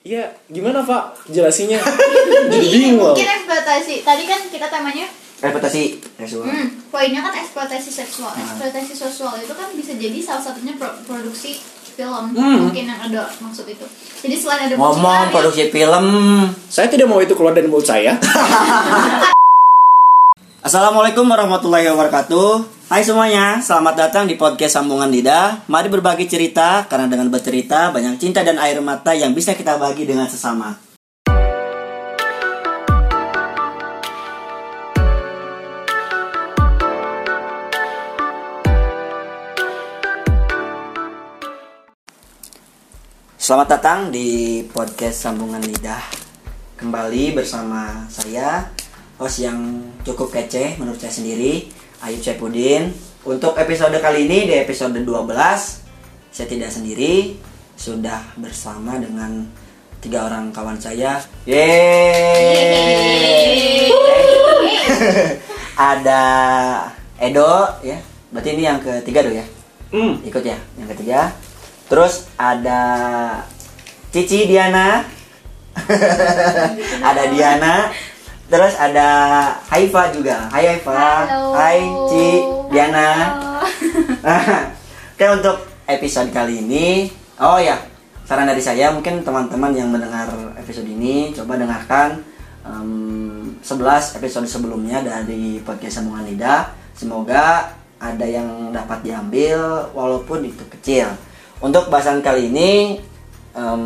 Iya, gimana Pak? Jelasinnya. Jadi bingung mungkin eksploitasi tadi kan kita temanya reputasi seksual hmm, poinnya kan eksploitasi seksual Ah. eksploitasi seksual itu kan bisa jadi salah satunya pro- produksi film Hmm. mungkin yang ada maksud itu jadi selain ada ngomong produksi film Saya tidak mau itu keluar dari mulut saya. Assalamualaikum warahmatullahi wabarakatuh Hai semuanya, selamat datang di podcast Sambungan Lidah. Mari berbagi cerita, karena dengan bercerita Banyak cinta dan air mata yang bisa kita bagi dengan sesama. Selamat datang di podcast Sambungan Lidah. Kembali bersama saya Host yang cukup kece menurut saya sendiri Ayub Saipudin Untuk episode kali ini di episode 12 Saya tidak sendiri Sudah bersama dengan Tiga orang kawan saya. Yeay! Ada Edo ya. Berarti ini yang ketiga do ya? Hmm. ikut ya yang ketiga. Terus ada Cici Diana. Ada Diana terus ada Haifa juga. Hai Haifa. Halo. Hai Ci. Diana. Halo. Oke untuk episode kali ini oh ya saran dari saya mungkin teman-teman yang mendengar episode ini coba dengarkan em, 11 episode sebelumnya dari podcast Sambungan Lidah. Semoga ada yang dapat diambil walaupun itu kecil. Untuk bahasan kali ini em,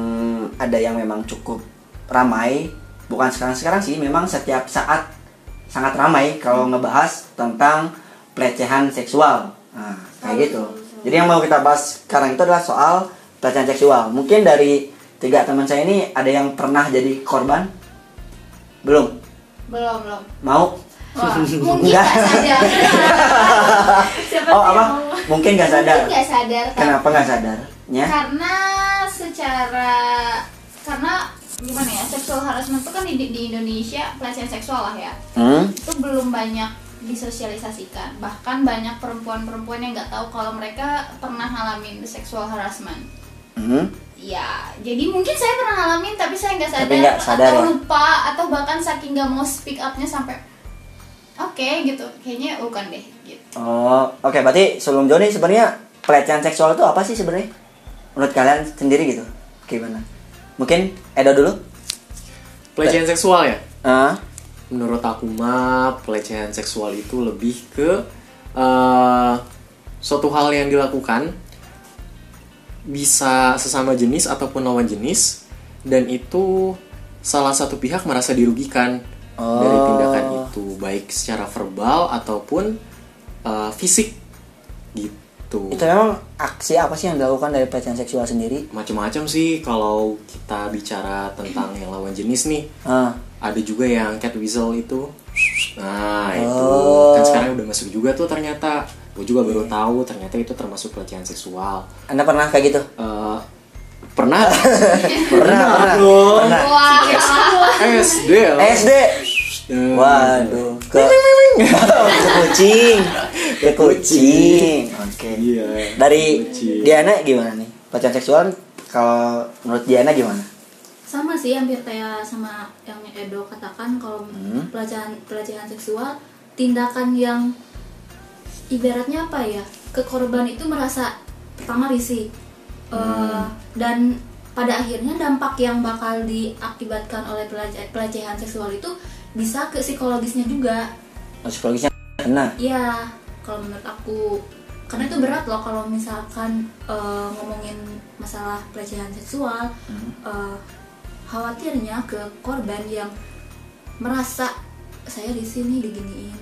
ada yang memang cukup ramai bukan sekarang-sekarang sih memang setiap saat sangat ramai kalau ngebahas tentang pelecehan seksual. Nah kayak gitu. Jadi yang mau kita bahas sekarang itu adalah soal pelecehan seksual. Mungkin dari tiga teman saya ini ada yang pernah jadi korban? Belum? Belum belum. Mau? Wah, mungkin nggak sadar. Oh apa? mungkin nggak sadar. mungkin nggak sadar kenapa nggak sadarnya? Karena secara karena gimana ya seksual harassment itu kan di, di Indonesia pelecehan seksual lah ya hmm? itu belum banyak disosialisasikan bahkan banyak perempuan-perempuan yang nggak tahu kalau mereka pernah ngalamin seksual harassment Hmm? ya jadi mungkin saya pernah ngalamin tapi saya nggak sadar, nggak sadar atau ya? lupa atau bahkan saking nggak mau speak upnya sampai oke gitu kayaknya bukan deh gitu Oh, oke. berarti sebelum Joni sebenarnya pelecehan seksual itu apa sih sebenarnya? Menurut kalian sendiri gitu? Gimana? Mungkin Edo dulu? Pelecehan seksual ya? Ah, Menurut aku mah pelecehan seksual itu lebih ke eh, suatu hal yang dilakukan bisa sesama jenis ataupun lawan jenis dan itu salah satu pihak merasa dirugikan dari Oh. tindakan itu baik secara verbal ataupun eh, fisik gitu. Itu memang aksi apa sih yang dilakukan dari pelecehan seksual sendiri? Macam-macam sih kalau kita bicara tentang yang lawan jenis nih Ah, ada juga yang cat whistle itu nah itu Oh. kan sekarang udah masuk juga tuh ternyata gue juga baru tahu ternyata itu termasuk pelecehan seksual Anda pernah kayak gitu? Eh, pernah Pernah, pernah, dong. pernah. wah SD. SD. Eh, Waduh, ke ke kucing, ke kucing. Oke. Iya. Dari Kucing. Diana gimana nih? Pelecehan seksual kalau menurut Diana gimana? sama sih hampir kayak sama yang Edo katakan kalau Hmm. pelecehan pelecehan seksual tindakan yang ibaratnya apa ya ke korban itu merasa pertama risih Eh, Hmm. dan pada akhirnya dampak yang bakal diakibatkan oleh pelece- pelecehan seksual itu bisa ke psikologisnya juga. Oh, Psikologisnya kena. Iya, kalau menurut aku. Karena itu berat loh kalau misalkan eh, ngomongin masalah pelecehan seksual, eh, khawatirnya ke korban yang merasa saya di sini diginiin,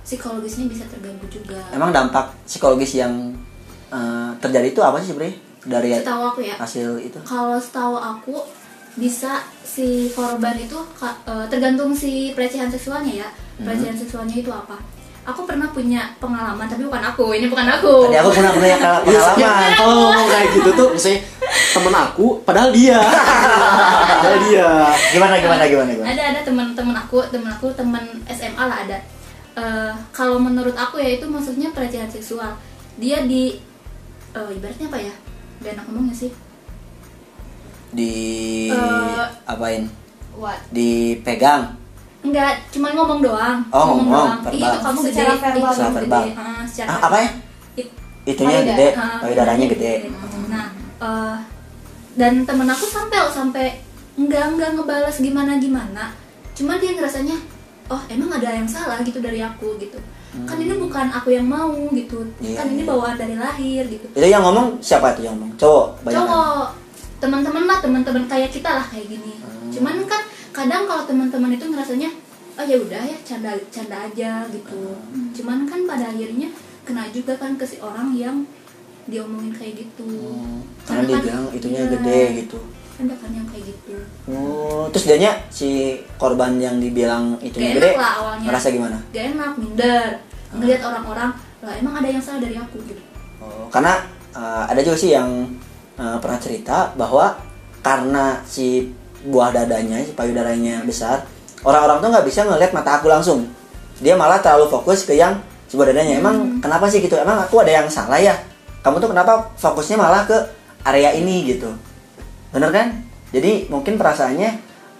psikologisnya bisa terganggu juga. Emang dampak psikologis yang eh, terjadi itu apa sih sebenarnya dari Setahu aku ya, hasil itu? kalau setahu aku bisa si korban itu eh, tergantung si pelecehan seksualnya ya, pelecehan seksualnya itu apa? Aku pernah punya pengalaman, tapi bukan aku, ini bukan aku. Tadi aku pernah punya pengalaman. kalau ngomong kayak gitu tuh misalnya temen aku padahal dia. Padahal dia. Gimana gimana gimana gimana? ada ada teman-teman aku teman aku teman SMA lah ada. Eh, kalau menurut aku ya itu maksudnya pelecehan seksual. Dia di eh, ibaratnya apa ya? Gak enak ngomongnya sih di Eh. apain what dipegang Enggak, cuma ngomong doang. Oh, ngomong, doang. verbal. Ih, itu kamu gede. Secara ih, verbal. kamu Secara gede. verbal. Ah, secara ah, apa ya It- itunya Payudara. gede ah, payudaranya gede Nah, eh, dan temen aku sampai sampai enggak enggak ngebalas gimana gimana. Cuma dia ngerasanya, oh emang ada yang salah gitu dari aku gitu. Kan ini bukan aku yang mau gitu. Iya, kan ini iya. bawaan dari lahir gitu. itu yang ngomong siapa tuh yang ngomong cowok banyak kan? Teman-teman lah teman-teman kayak kita lah kayak gini. Hmm. cuman kan kadang kalau teman-teman itu ngerasanya oh ya udah ya canda canda aja gitu. Hmm. cuman kan pada akhirnya kena juga kan ke si orang yang diomongin kayak gitu. Hmm, karena dia kan- bilang itunya iya, gede gitu. ada kan yang kayak gitu. Oh terus dianya si korban yang dibilang Gak gede enak lah awalnya. ngerasa gimana? Gak enak minder. Hmm. ngeliat orang-orang lah emang ada yang salah dari aku? Gitu Oh, karena uh, ada juga sih yang uh, pernah cerita bahwa karena si buah dadanya, si payudaranya besar, orang-orang tuh nggak bisa ngelihat mata aku langsung. Dia malah terlalu fokus ke yang si buah dadanya. Emang kenapa sih gitu? Emang aku ada yang salah ya? Kamu tuh kenapa fokusnya malah ke area ini gitu? Bener kan? Jadi mungkin perasaannya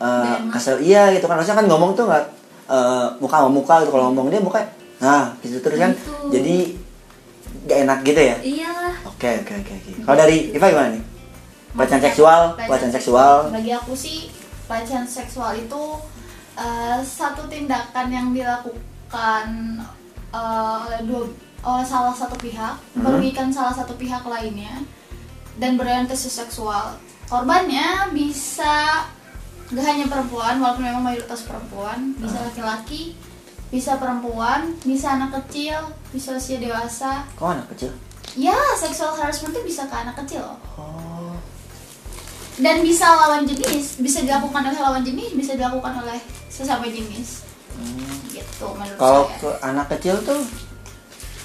uh, kesel iya gitu kan. Harusnya kan ngomong tuh nggak uh, muka sama muka gitu. Kalau ngomong dia muka, nah gitu terus kan. Gitu. Jadi gak enak gitu ya? iyalah Oke oke oke. oke. Kalau dari Iva gimana nih? Pelecehan seksual, pelecehan seksual. bagi aku sih pelecehan seksual itu eh, satu tindakan yang dilakukan eh, oleh dua oleh salah satu pihak Hmm. merugikan salah satu pihak lainnya dan berorientasi seksual korbannya bisa gak hanya perempuan walaupun memang mayoritas perempuan bisa Hmm. laki-laki bisa perempuan bisa anak kecil bisa usia dewasa Kok anak kecil? ya seksual harassment itu bisa ke anak kecil loh Oh. dan bisa lawan jenis bisa dilakukan oleh lawan jenis bisa dilakukan oleh sesama jenis gitu menurut Hmm. Kalau ke anak kecil tuh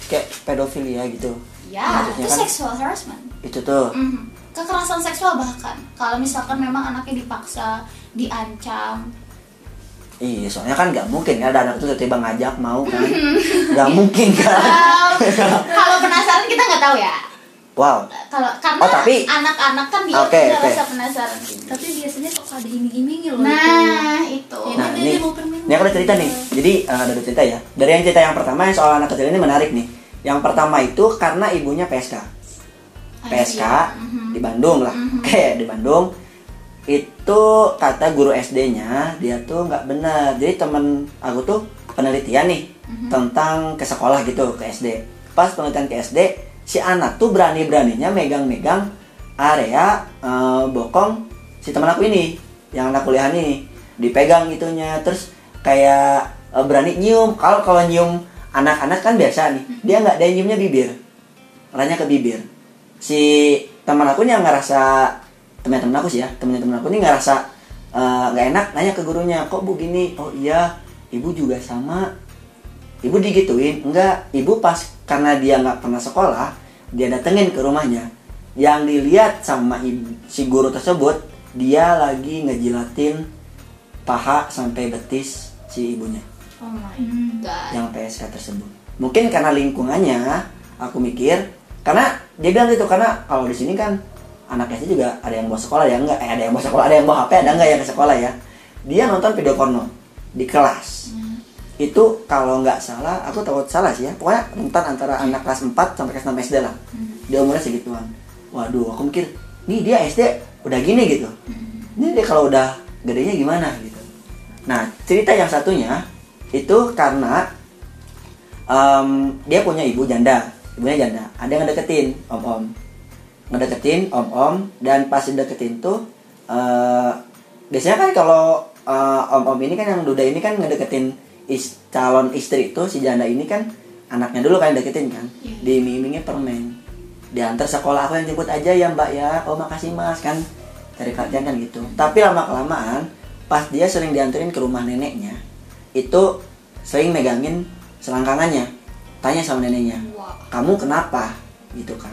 kayak pedofilia gitu. ya maksudnya itu kan- sexual harassment Itu tuh. Mhm. kekerasan seksual bahkan kalau misalkan memang anaknya dipaksa diancam Iya, soalnya kan nggak mungkin kan ada anak kecil tiba-tiba ngajak mau kan. Nggak mungkin kan. Um, kalau penasaran kita nggak tahu ya Wow. kalau karena Oh, tapi- anak-anak kan dia oke. rasa penasaran tapi biasanya kok ada iming-imingnya loh nah itu Ya, Nah, dia ini, mau ini aku ada cerita nih. Jadi eh, ada dua cerita ya. Dari yang cerita yang pertama yang soal anak kecil ini menarik nih. Yang pertama itu karena ibunya PSK. PSK Mhm. di Bandung lah. Oke, di Bandung. Itu kata guru SD-nya dia tuh nggak benar. Jadi temen aku tuh penelitian nih tentang ke sekolah gitu ke SD. Pas penelitian ke SD, si anak tuh berani-beraninya megang-megang area eh, bokong si teman aku ini yang anak kuliah ini dipegang itunya terus kayak eh, berani nyium. Kalau kalau nyium anak-anak kan biasa nih dia nggak dia nyiumnya bibir. Arahnya ke bibir. Si teman aku nih yang ngerasa teman-teman aku sih ya teman-teman aku nih ngerasa eh, nggak enak nanya ke gurunya kok bu gini? Oh iya ibu juga sama. Ibu digituin enggak ibu pas karena dia nggak pernah sekolah dia datengin ke rumahnya. Yang dilihat sama ibu, si guru tersebut dia lagi ngejilatin paha sampai betis si ibunya. Oh my god. Yang PSK tersebut. Mungkin karena lingkungannya, aku mikir karena dia bilang gitu karena kalau di sini kan anak SD juga ada yang bawa sekolah ya enggak, eh, ada yang bawa sekolah, ada yang bawa HP, ada enggak yang ke sekolah ya. Dia nonton video porno di kelas. Itu kalau nggak salah, aku takut salah sih ya. Pokoknya rentan antara anak kelas 4 sampai kelas 6 SD lah. Dia umurnya segituan. Waduh, aku mikir, nih dia SD udah gini gitu. Ini dia kalau udah gedenya gimana gitu. Nah, cerita yang satunya itu karena em, dia punya ibu janda, ibunya janda. Ada yang ngedeketin om-om, ngedeketin om-om dan pas deketin tuh eh, biasanya kan kalau eh, om-om ini kan yang duda ini kan ngedeketin is, calon istri itu si janda ini kan anaknya dulu kan deketin kan, diiming-imingnya permen, diantar sekolah aku yang jemput aja ya mbak ya, oh makasih mas kan. Cari perhatian kan gitu. Tapi lama kelamaan pas dia sering dianterin ke rumah neneknya, itu sering megangin selangkangannya. Tanya sama neneknya kamu kenapa? Gitu kan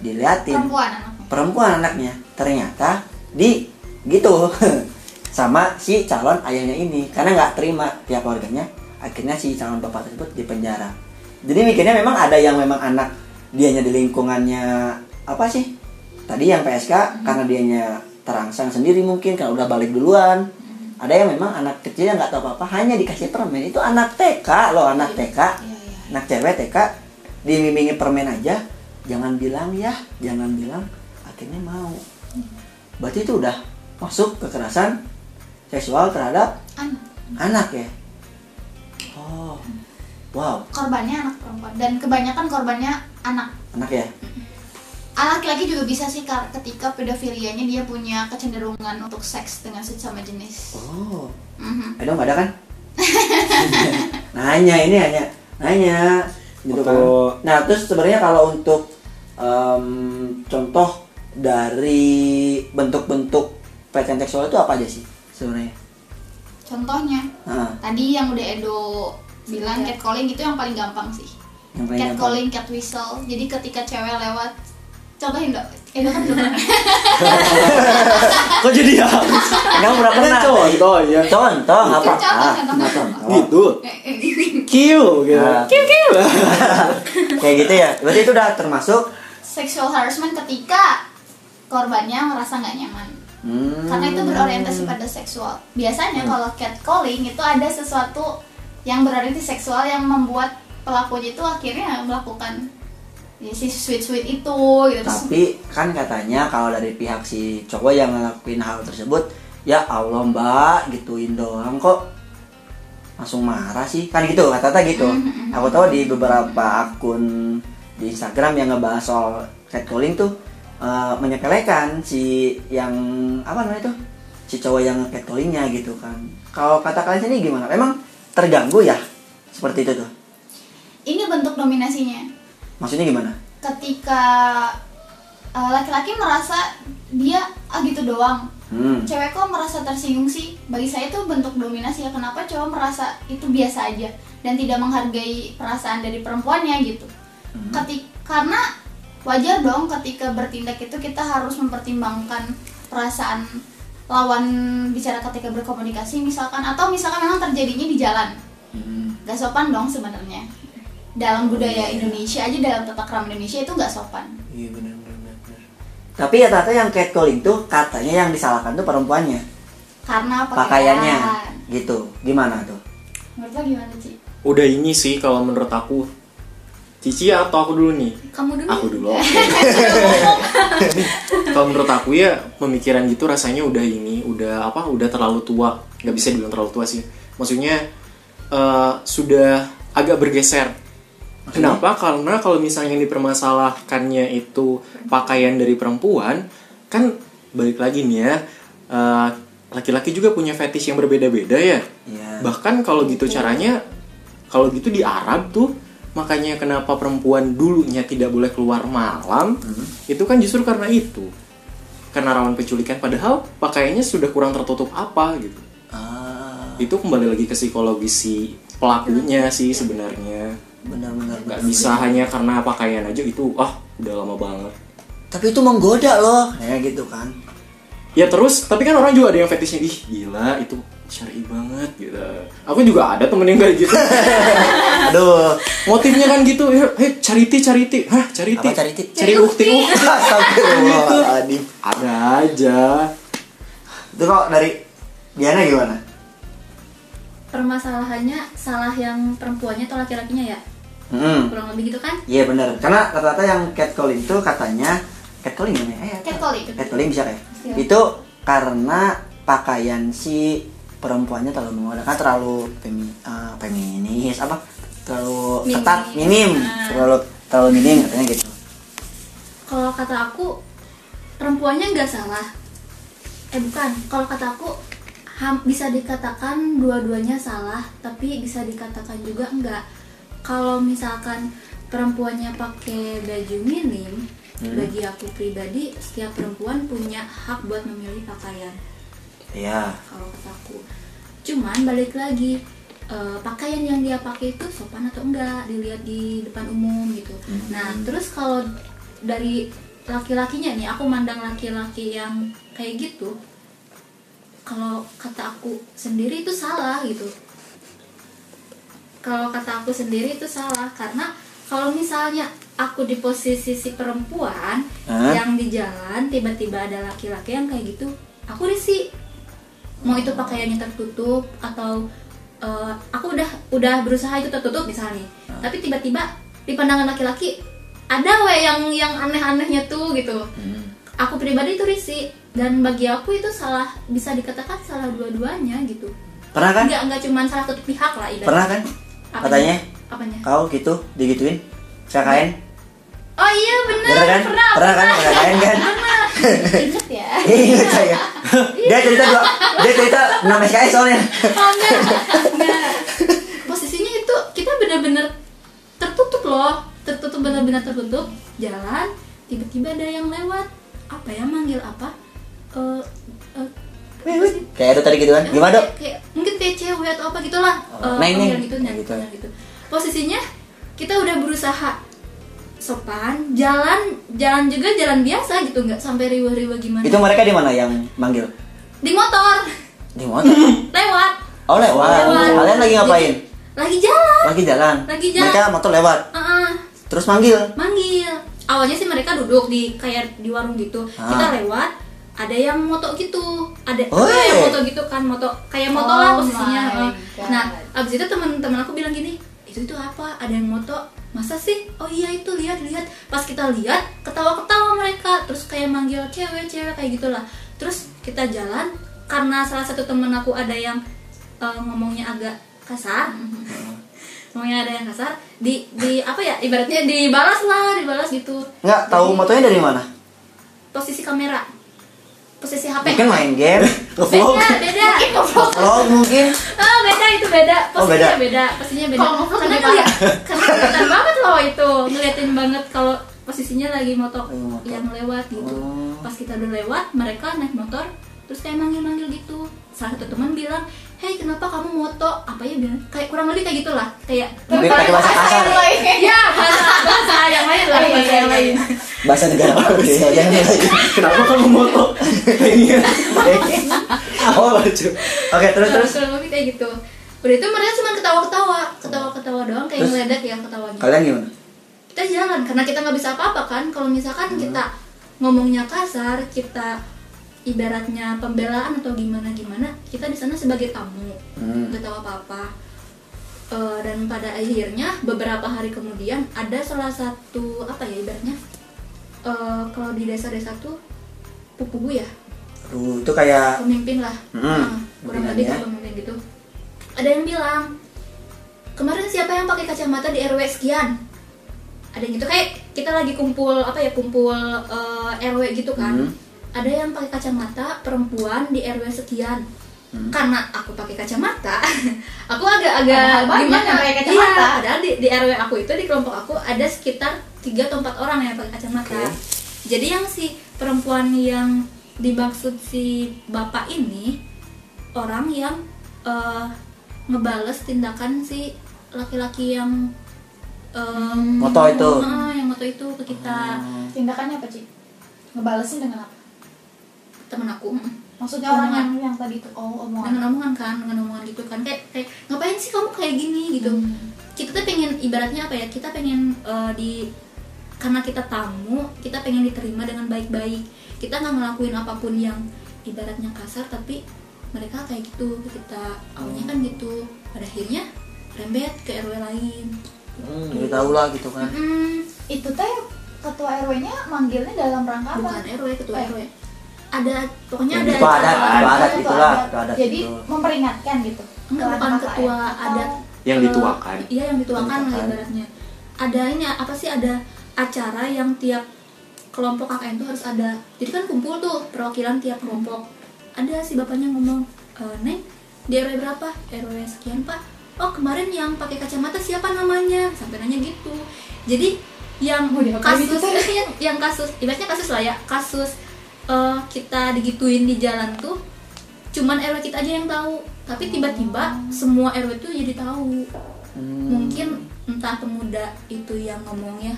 diliatin. Perempuan anaknya. Perempuan anaknya. Ternyata di gitu. Sama si calon ayahnya ini. Karena nggak terima pihak keluarganya akhirnya si calon bapak tersebut dipenjara jadi mikirnya memang ada yang memang anak dianya di lingkungannya apa sih? Tadi yang PSK karena dianya terangsang sendiri mungkin kan udah balik duluan. Ada yang memang anak kecil yang nggak tahu apa apa hanya dikasih permen. Itu anak TK loh anak TK Iya, iya. anak cewek TK dimimingi permen aja jangan bilang ya jangan bilang akhirnya mau. Berarti itu udah masuk kekerasan seksual terhadap Anak. anak ya? Oh wow. Korbannya anak perempuan. Dan kebanyakan korbannya anak. anak ya? Ah, Laki-laki juga bisa sih ketika pedofilianya dia punya kecenderungan untuk seks dengan sesama jenis. oh. Mhm. eh dong ada kan? Nanya ini hanya nanya. Gitu kan nah terus sebenarnya kalau untuk em, contoh dari bentuk-bentuk pelecehan seksual itu apa aja sih sebenarnya Contohnya, tadi yang udah Edo bilang catcalling itu yang paling gampang sih. yang paling gampang. Catcalling, cat whistle. Jadi ketika cewek lewat, contohin dong. Edo kan belum. Kok jadi ya? Kamu pernah pernah? contoh ya. Contoh apa? Contoh, Ah, contoh, nah, contoh. Gitu. Q gitu. Q Q. Kayak gitu ya. Berarti itu udah termasuk Sexual harassment ketika korbannya merasa nggak nyaman. hmm, Karena itu berorientasi pada seksual. Biasanya kalau catcalling itu ada sesuatu yang berorientasi seksual yang membuat pelakunya itu akhirnya melakukan ya, si sweet sweet itu gitu. Tapi kan katanya kalau dari pihak si cowok yang ngelakuin hal tersebut, ya Allah mbak gituin doang kok langsung marah sih kan gitu kata-kata gitu. Aku tahu di beberapa akun di Instagram yang ngebahas soal catcalling tuh eh, menyepelekan si yang apa namanya tuh si cowok yang catcallingnya gitu kan. Kalau kata kalian sini gimana? Memang terganggu ya seperti itu tuh. ini bentuk dominasinya. Maksudnya gimana? Ketika uh, laki-laki merasa dia ah gitu doang, Hmm. cewek kok merasa tersinggung sih bagi saya itu bentuk dominasi ya kenapa cowok merasa itu biasa aja dan tidak menghargai perasaan dari perempuannya gitu ketik karena wajar dong ketika bertindak itu kita harus mempertimbangkan perasaan lawan bicara ketika berkomunikasi misalkan atau misalkan memang terjadinya di jalan Hmm. gak sopan dong sebenarnya dalam budaya Indonesia aja dalam tata krama Indonesia itu gak sopan Iya benar benar benar. Tapi ya ternyata yang catcalling tuh katanya yang disalahkan tuh perempuannya, karena pakaiannya, pakaian gitu. Gimana tuh? menurut lo gimana sih Udah ini sih kalau menurut aku. Cici atau aku dulu nih? kamu dulu Aku dulu. kalau menurut aku ya pemikiran gitu rasanya udah ini, udah apa? Udah terlalu tua. Gak bisa dibilang terlalu tua sih. Maksudnya eh, sudah agak bergeser. Kenapa? Karena kalau misalnya yang dipermasalahkannya itu pakaian dari perempuan, kan balik lagi nih ya, eh, laki-laki juga punya fetish yang berbeda-beda ya. Iya. Bahkan kalau gitu caranya, kalau gitu di Arab tuh, makanya kenapa perempuan dulunya tidak boleh keluar malam, itu kan justru karena itu. Karena rawan penculikan, padahal pakaiannya sudah kurang tertutup apa gitu. Ah, Itu kembali lagi ke psikologis si pelakunya sih sebenarnya. benar-benar. Nggak bisa hanya karena pakaian aja itu, ah udah lama banget. Tapi itu menggoda loh, kayak gitu kan. Ya terus, tapi kan orang juga ada yang fetishnya, ih gila itu syari banget gitu. Aku juga ada temen yang kayak gitu. Aduh, Motifnya kan gitu, ya, hei charity charity, hah charity, Apa charity? cari ukti ukti. Astagfirullahaladzim. Ada aja. Itu kok dari Diana gimana? permasalahannya salah yang perempuannya atau laki-lakinya ya Hmm. kurang lebih gitu kan Iya benar. Karena rata-rata yang catcalling itu katanya catcalling namanya. Eh, Catcalling. Catcalling bisa kayak. Iya. Itu karena pakaian si perempuannya terlalu menggoda, terlalu femi, eh, feminis apa? Terlalu Minim. ketat, minim, Nah. terlalu terlalu minim katanya gitu. kalau kata aku perempuannya nggak salah eh bukan kalau kata aku ham- bisa dikatakan dua-duanya salah tapi bisa dikatakan juga enggak kalau misalkan perempuannya pakai baju minim bagi aku pribadi setiap perempuan punya hak buat memilih pakaian Iya. kalau kataku cuman balik lagi eh, pakaian yang dia pakai itu sopan atau enggak dilihat di depan umum gitu. Nah terus kalau dari laki-lakinya nih aku mandang laki-laki yang kayak gitu kalau kata aku sendiri itu salah gitu. Kalau kata aku sendiri itu salah karena kalau misalnya aku di posisi si perempuan Hah? yang di jalan tiba-tiba ada laki-laki yang kayak gitu aku risih mau itu pakaiannya tertutup atau eh, aku udah udah berusaha itu tertutup misalnya. Tapi tiba-tiba di pandangan laki-laki ada we yang yang aneh-anehnya tuh gitu. Aku pribadi itu risih dan bagi aku itu salah bisa dikatakan salah dua-duanya gitu. Pernah kan? Nggak nggak cuma salah satu pihak lah ibarat pernah kan? Apanya? katanya apanya? Kau gitu digituin KKN oh iya bener bener kan? pernah pernah kan KKN kan inget ya Ingat saya. Dia cerita dua, dia cerita 6 SKS soalnya. Oh, enggak, enggak. Posisinya itu kita benar-benar tertutup loh, tertutup benar-benar tertutup. Jalan, tiba-tiba ada yang lewat. Apa ya manggil apa? Sih? Kayak itu tadi gitu kan. Gimana, Dok? Kayak, mungkin kayak cewek atau apa gitulah. Oh, Eh, neng. gitu, Gitu. gitu. Posisinya kita udah berusaha sopan, jalan jalan juga jalan biasa gitu, nggak sampai riwah-riwah gimana. Itu mereka di mana yang manggil? Di motor, Di motor. lewat. Oh, lewat. Lewat. Kalian lagi ngapain? Jadi, lagi jalan. Lagi jalan. Lagi jalan. Mereka motor lewat. Heeh. Terus manggil. manggil awalnya sih mereka duduk di kayak di warung gitu Ah. kita lewat ada yang moto gitu ada Oh, ada yang moto gitu kan moto kayak moto Oh lah posisinya nah abis itu teman-teman aku bilang gini itu itu apa ada yang moto masa sih? Oh iya itu lihat lihat. Pas kita lihat ketawa-ketawa mereka. Terus kayak manggil cewek-cewek kayak gitulah. Terus kita jalan karena salah satu temen aku ada yang eh, ngomongnya agak kasar. Ngomongnya ada yang kasar di di apa ya ibaratnya dibalas lah dibalas gitu. Enggak tahu motonya dari mana? posisi kamera posisi HP Mungkin main game, ngevlog, beda. Beda vlog. Mungkin. oh beda itu beda. Oh, posisinya beda. beda posisinya beda. Kalau ngevlog karena ngeliat karena kelihatan banget loh itu. Ngeliatin banget kalau posisinya lagi motor Lagi motor. yang lewat gitu. Oh. pas kita udah lewat mereka naik motor terus kayak manggil-manggil gitu. Salah satu teman bilang hei kenapa kamu moto apa ya bilang kayak kurang lebih kayak gitulah kayak Mungkin pakai bahasa kasar. ya bahasa bahasa yang lain lah bahasa yang lain Bahasa negara ya, jangan lagi. Kenapa kamu moto? Pengen. Oh, lucu. Oke, terus Nah, terus. kurang lebih kayak gitu udah itu mereka cuma ketawa-ketawa ketawa-ketawa doang kayak ngeledek yang ketawanya Kalian gimana? kita jalan karena kita nggak bisa apa-apa kan kalau misalkan kita ngomongnya kasar kita ibaratnya pembelaan atau gimana gimana kita di sana sebagai tamu. Hmm. nggak tahu apa-apa. Eh, dan pada akhirnya beberapa hari kemudian ada salah satu apa ya ibaratnya eh, kalau di desa-desa tuh pupugu ya? Aduh, itu kayak pemimpin lah. Mm-mm, Nah, kurang lebih ya. pemimpin gitu. Ada yang bilang kemarin siapa yang pakai kacamata di RW sekian? Ada yang gitu. Kayak kita lagi kumpul apa ya kumpul eh, RW gitu kan. Hmm. Ada yang pakai kacamata perempuan di RW sekian Hmm. karena aku pakai kacamata aku agak-agak gimana yang pakai kacamata. iya padahal di, di RW aku itu di kelompok aku ada sekitar tiga atau empat orang yang pakai kacamata Oke. jadi yang si perempuan yang dimaksud si bapak ini orang yang eh, ngebales tindakan si laki-laki yang eh, Moto itu. ah, yang moto itu ke kita tindakannya apa Ci? ngebalesin dengan apa temen aku. Maksudnya orang yang yang tadi itu oh omongan. Dengan omongan kan dengan omongan gitu kan. Kayak kayak ngapain sih kamu kayak gini? Gitu. Hmm. kita tuh pengen ibaratnya apa ya kita pengen eh, di karena kita tamu kita pengen diterima dengan baik-baik. Kita nggak ngelakuin apa pun yang ibaratnya kasar tapi mereka kayak gitu kita awalnya kan gitu. Pada akhirnya rembet ke RW lain. Hmm, jadi tahu lah gitu kan. Mm, itu teh ketua RW-nya manggilnya dalam rangka apa? bukan RW ketua Eh. RW ada pokoknya Ya, ada ketua adat, acara- ketua adat itulah, adat. ketua adat Jadi itu. memperingatkan gitu. Enggak, bukan ketua adat. Yang dituakan. iya yang dituakan lah ibaratnya. Ada ini apa sih ada acara yang tiap kelompok KKN itu harus ada. Jadi kan kumpul tuh perwakilan tiap kelompok. Ada si bapaknya ngomong e, neng di RW berapa? RW sekian pak. Oh kemarin yang pakai kacamata siapa namanya? Sampai nanya gitu. Jadi yang Oh, kasus itu yang, yang kasus ibaratnya kasus lah ya kasus eh, kita digituin di jalan tuh cuman RW kita aja yang tahu tapi tiba-tiba semua RW tuh jadi tahu Hmm. mungkin entah pemuda itu yang ngomongnya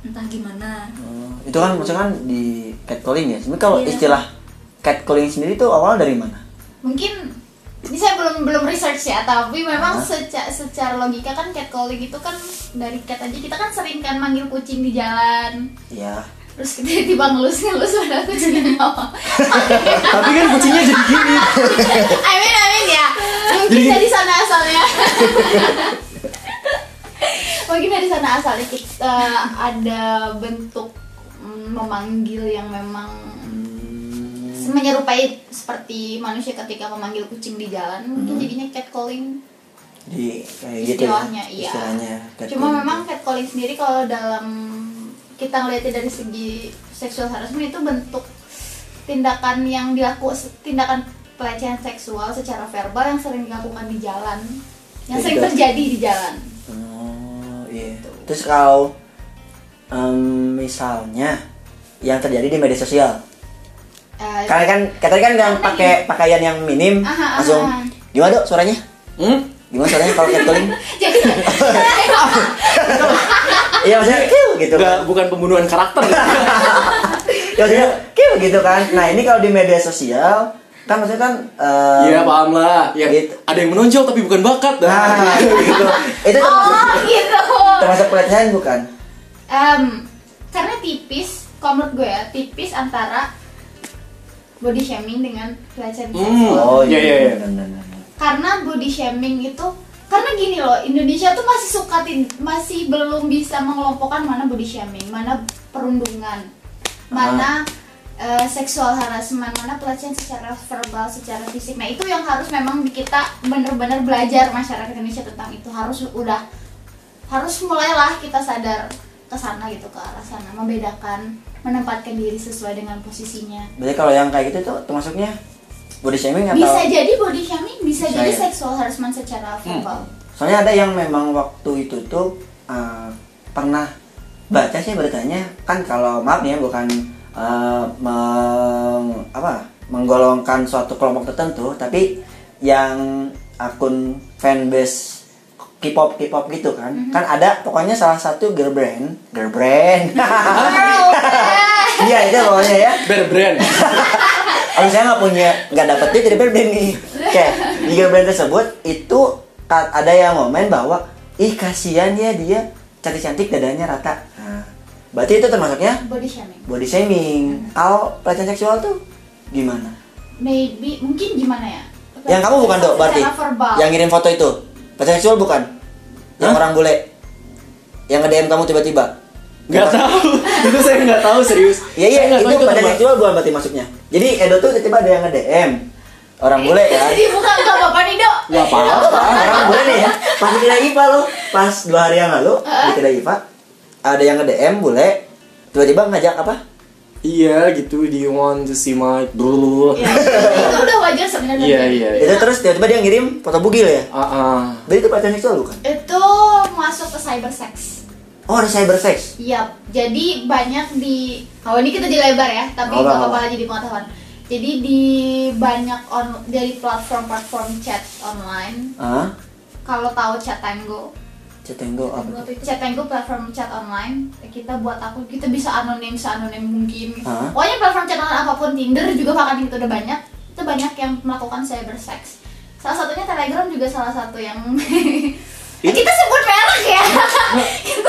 entah gimana Oh, itu kan maksudnya kan di catcalling ya. Sebenarnya kalau Iya. istilah catcalling sendiri itu awal dari mana? Mungkin ini saya belum belum research ya tapi memang Hah? seca- secara logika kan catcalling itu kan dari cat aja kita kan sering kan manggil kucing di jalan ya terus tiba-tiba ngelus ngelus padahal kucingnya mau Tapi kan kucingnya jadi gini. amin amin ya. Mungkin Jadi- dari sana asalnya. Mungkin dari sana asalnya kita ada bentuk mm, memanggil yang memang menyerupai seperti manusia ketika memanggil kucing di jalan. Mungkin jadinya catcalling. Di kayak gitu ya istilahnya iya. istilahnya cuma memang catcalling sendiri kalau dalam kita ngelihatnya dari segi seksual harassment itu bentuk tindakan yang dilaku tindakan pelecehan seksual secara verbal yang sering dilakukan di jalan yang sering terjadi di jalan oh iya terus kalau em, misalnya yang terjadi di media sosial Eh, Karena kan katanya kan yang pakai pakaian yang minim Aha, langsung aha. gimana dok suaranya? Hmm? Gimana suaranya kalau catcalling? jadi Iya maksudnya kiu gitu Nggak, kan. bukan pembunuhan karakter. Ya, maksudnya kiu gitu kan. Nah ini kalau di media sosial kan maksudnya kan eh, Iya paham lah. Ya, Gitu. ada yang menonjol tapi bukan bakat. Nah gitu. Itu termasuk, oh gitu termasuk pelecehan bukan? Em, karena tipis kalau menurut gue ya tipis antara body shaming dengan pelecehan Hmm. seksual Oh Iya, iya, iya. benar. karena body shaming itu karena gini loh Indonesia tuh masih suka masih belum bisa mengelompokkan mana body shaming mana perundungan mana eh, seksual harassment mana pelecehan secara verbal secara fisik. Nah itu yang harus memang kita bener-bener belajar masyarakat Indonesia tentang itu. Harus udah harus mulailah kita sadar ke sana gitu ke arah sana. Membedakan menempatkan diri sesuai dengan posisinya. Berarti kalau yang kayak gitu tuh termasuknya body shaming atau? bisa jadi body shaming bisa Bisa jadi seksual harassment secara verbal. Soalnya ada yang memang waktu itu tuh uh, pernah baca sih beritanya. Kan kalau maaf nih ya bukan uh, meng, apa menggolongkan suatu kelompok tertentu tapi yang akun fanbase K-pop K-pop gitu kan. Kan ada pokoknya salah satu girl brand. Girl brand. Iya itu pokoknya ya. Bear brand. kalau saya nggak punya nggak dapet duit dari brand nih kayak di girl brand tersebut itu ada yang ngomen bahwa ih kasihan ya dia cantik cantik dadanya rata. Nah, berarti itu termasuknya body shaming. body shaming. Kalau pelecehan seksual tuh gimana? Maybe mungkin gimana ya? Yang kamu bukan dok berarti? verbal. Yang ngirim foto itu? Pelecehan seksual bukan? Yang orang bule? Yang nge DM kamu tiba-tiba Nggak tahu. itu saya nggak tahu serius. Iya iya itu tahu pelecehan termasuk- seksual bukan berarti masuknya jadi Edo tuh tiba-tiba ada yang nge DM orang bule kan. jadi bukan nggak apa-apa nih dok. Nggak apa-apa. orang boleh nih ya. Pas di kedai IPA lo pas dua hari yang lalu di kedai IPA ada yang nge DM bule. Tiba-tiba ngajak apa? Iya gitu. Do you want to see my dulu? ya, itu udah wajar sebenarnya. Iya iya. itu terus tiba-tiba dia ngirim foto bugil ya? Ah, ah. berarti itu pelecehan seksual bukan? Itu masuk ke cyber sex oh ada cyber sex Iya, jadi banyak di Oh ini kita di lebar ya, tapi Oh, nggak apa-apa. apa-apa lagi di pengetahuan. Jadi di banyak on dari platform-platform chat online. ah Kalau tahu chat Tango, Cetengo apa tuh? chat Tango platform chat online. Kita buat aku kita bisa anonim seanonim mungkin. Hah? Pokoknya platform chat online apa pun Tinder juga bahkan itu udah banyak. Itu banyak yang melakukan cyber sex. Salah satunya Telegram juga salah satu yang Eh, kita sebut merek ya.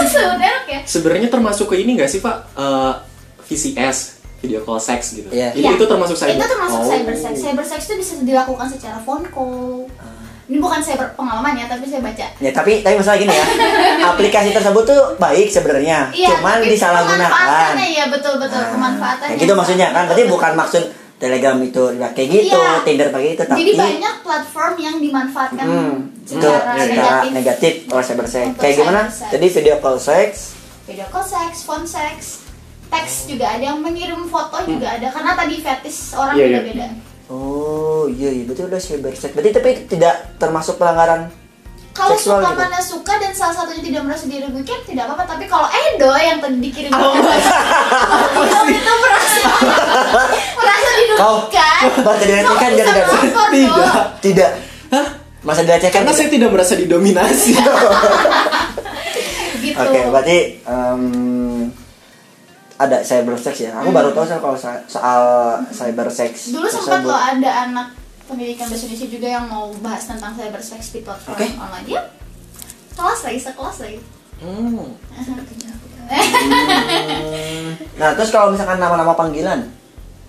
sebut merek ya. Sebenarnya termasuk ke ini nggak sih Pak? Eh, VCS, video call sex gitu. Iya. Itu, Iya. itu termasuk cyber. Itu termasuk Oh. cyber sex. Cyber sex itu bisa dilakukan secara phone call. Ini bukan cyber pengalaman ya, tapi saya baca. ya tapi tapi masalah gini ya aplikasi tersebut tuh baik sebenarnya Iya, cuman disalahgunakan pemanfaatannya ya betul betul Nah, pemanfaatannya. kayak gitu maksudnya kan berarti bukan maksud Telegram itu ya kayak gitu Iya. Tinder pakai itu tapi Jadi banyak platform yang dimanfaatkan Hmm, itu secara secara negatif. negatif oleh cyber sex. Untuk Kayak gimana? sex. Tadi video call sex. Video call sex, phone sex, teks juga ada yang mengirim foto juga ada karena tadi fetish orang Iya, iya. beda-beda. Oh iya iya betul udah cyber sex. Berarti tapi tidak termasuk pelanggaran Kalau seksual suka gitu. mana suka dan salah satunya tidak merasa dirugikan tidak apa-apa tapi kalau Edo yang tadi dikirim Oh. Edo itu merasa merasa dirugikan merasa dilecehkan Kamu tidak tidak Tidak. tidak. Masa dilecehkan? Karena saya tidak merasa didominasi. gitu Oke, berarti em, ada cyber sex ya. Aku baru tahu soal soal cyber sex. dulu sempat loh ada anak pendidikan bahasa Indonesia juga yang mau bahas tentang cyberspace di platform Oke. online ya kelas lagi sekelas lagi Hmm. Nah, terus kalau misalkan nama-nama panggilan,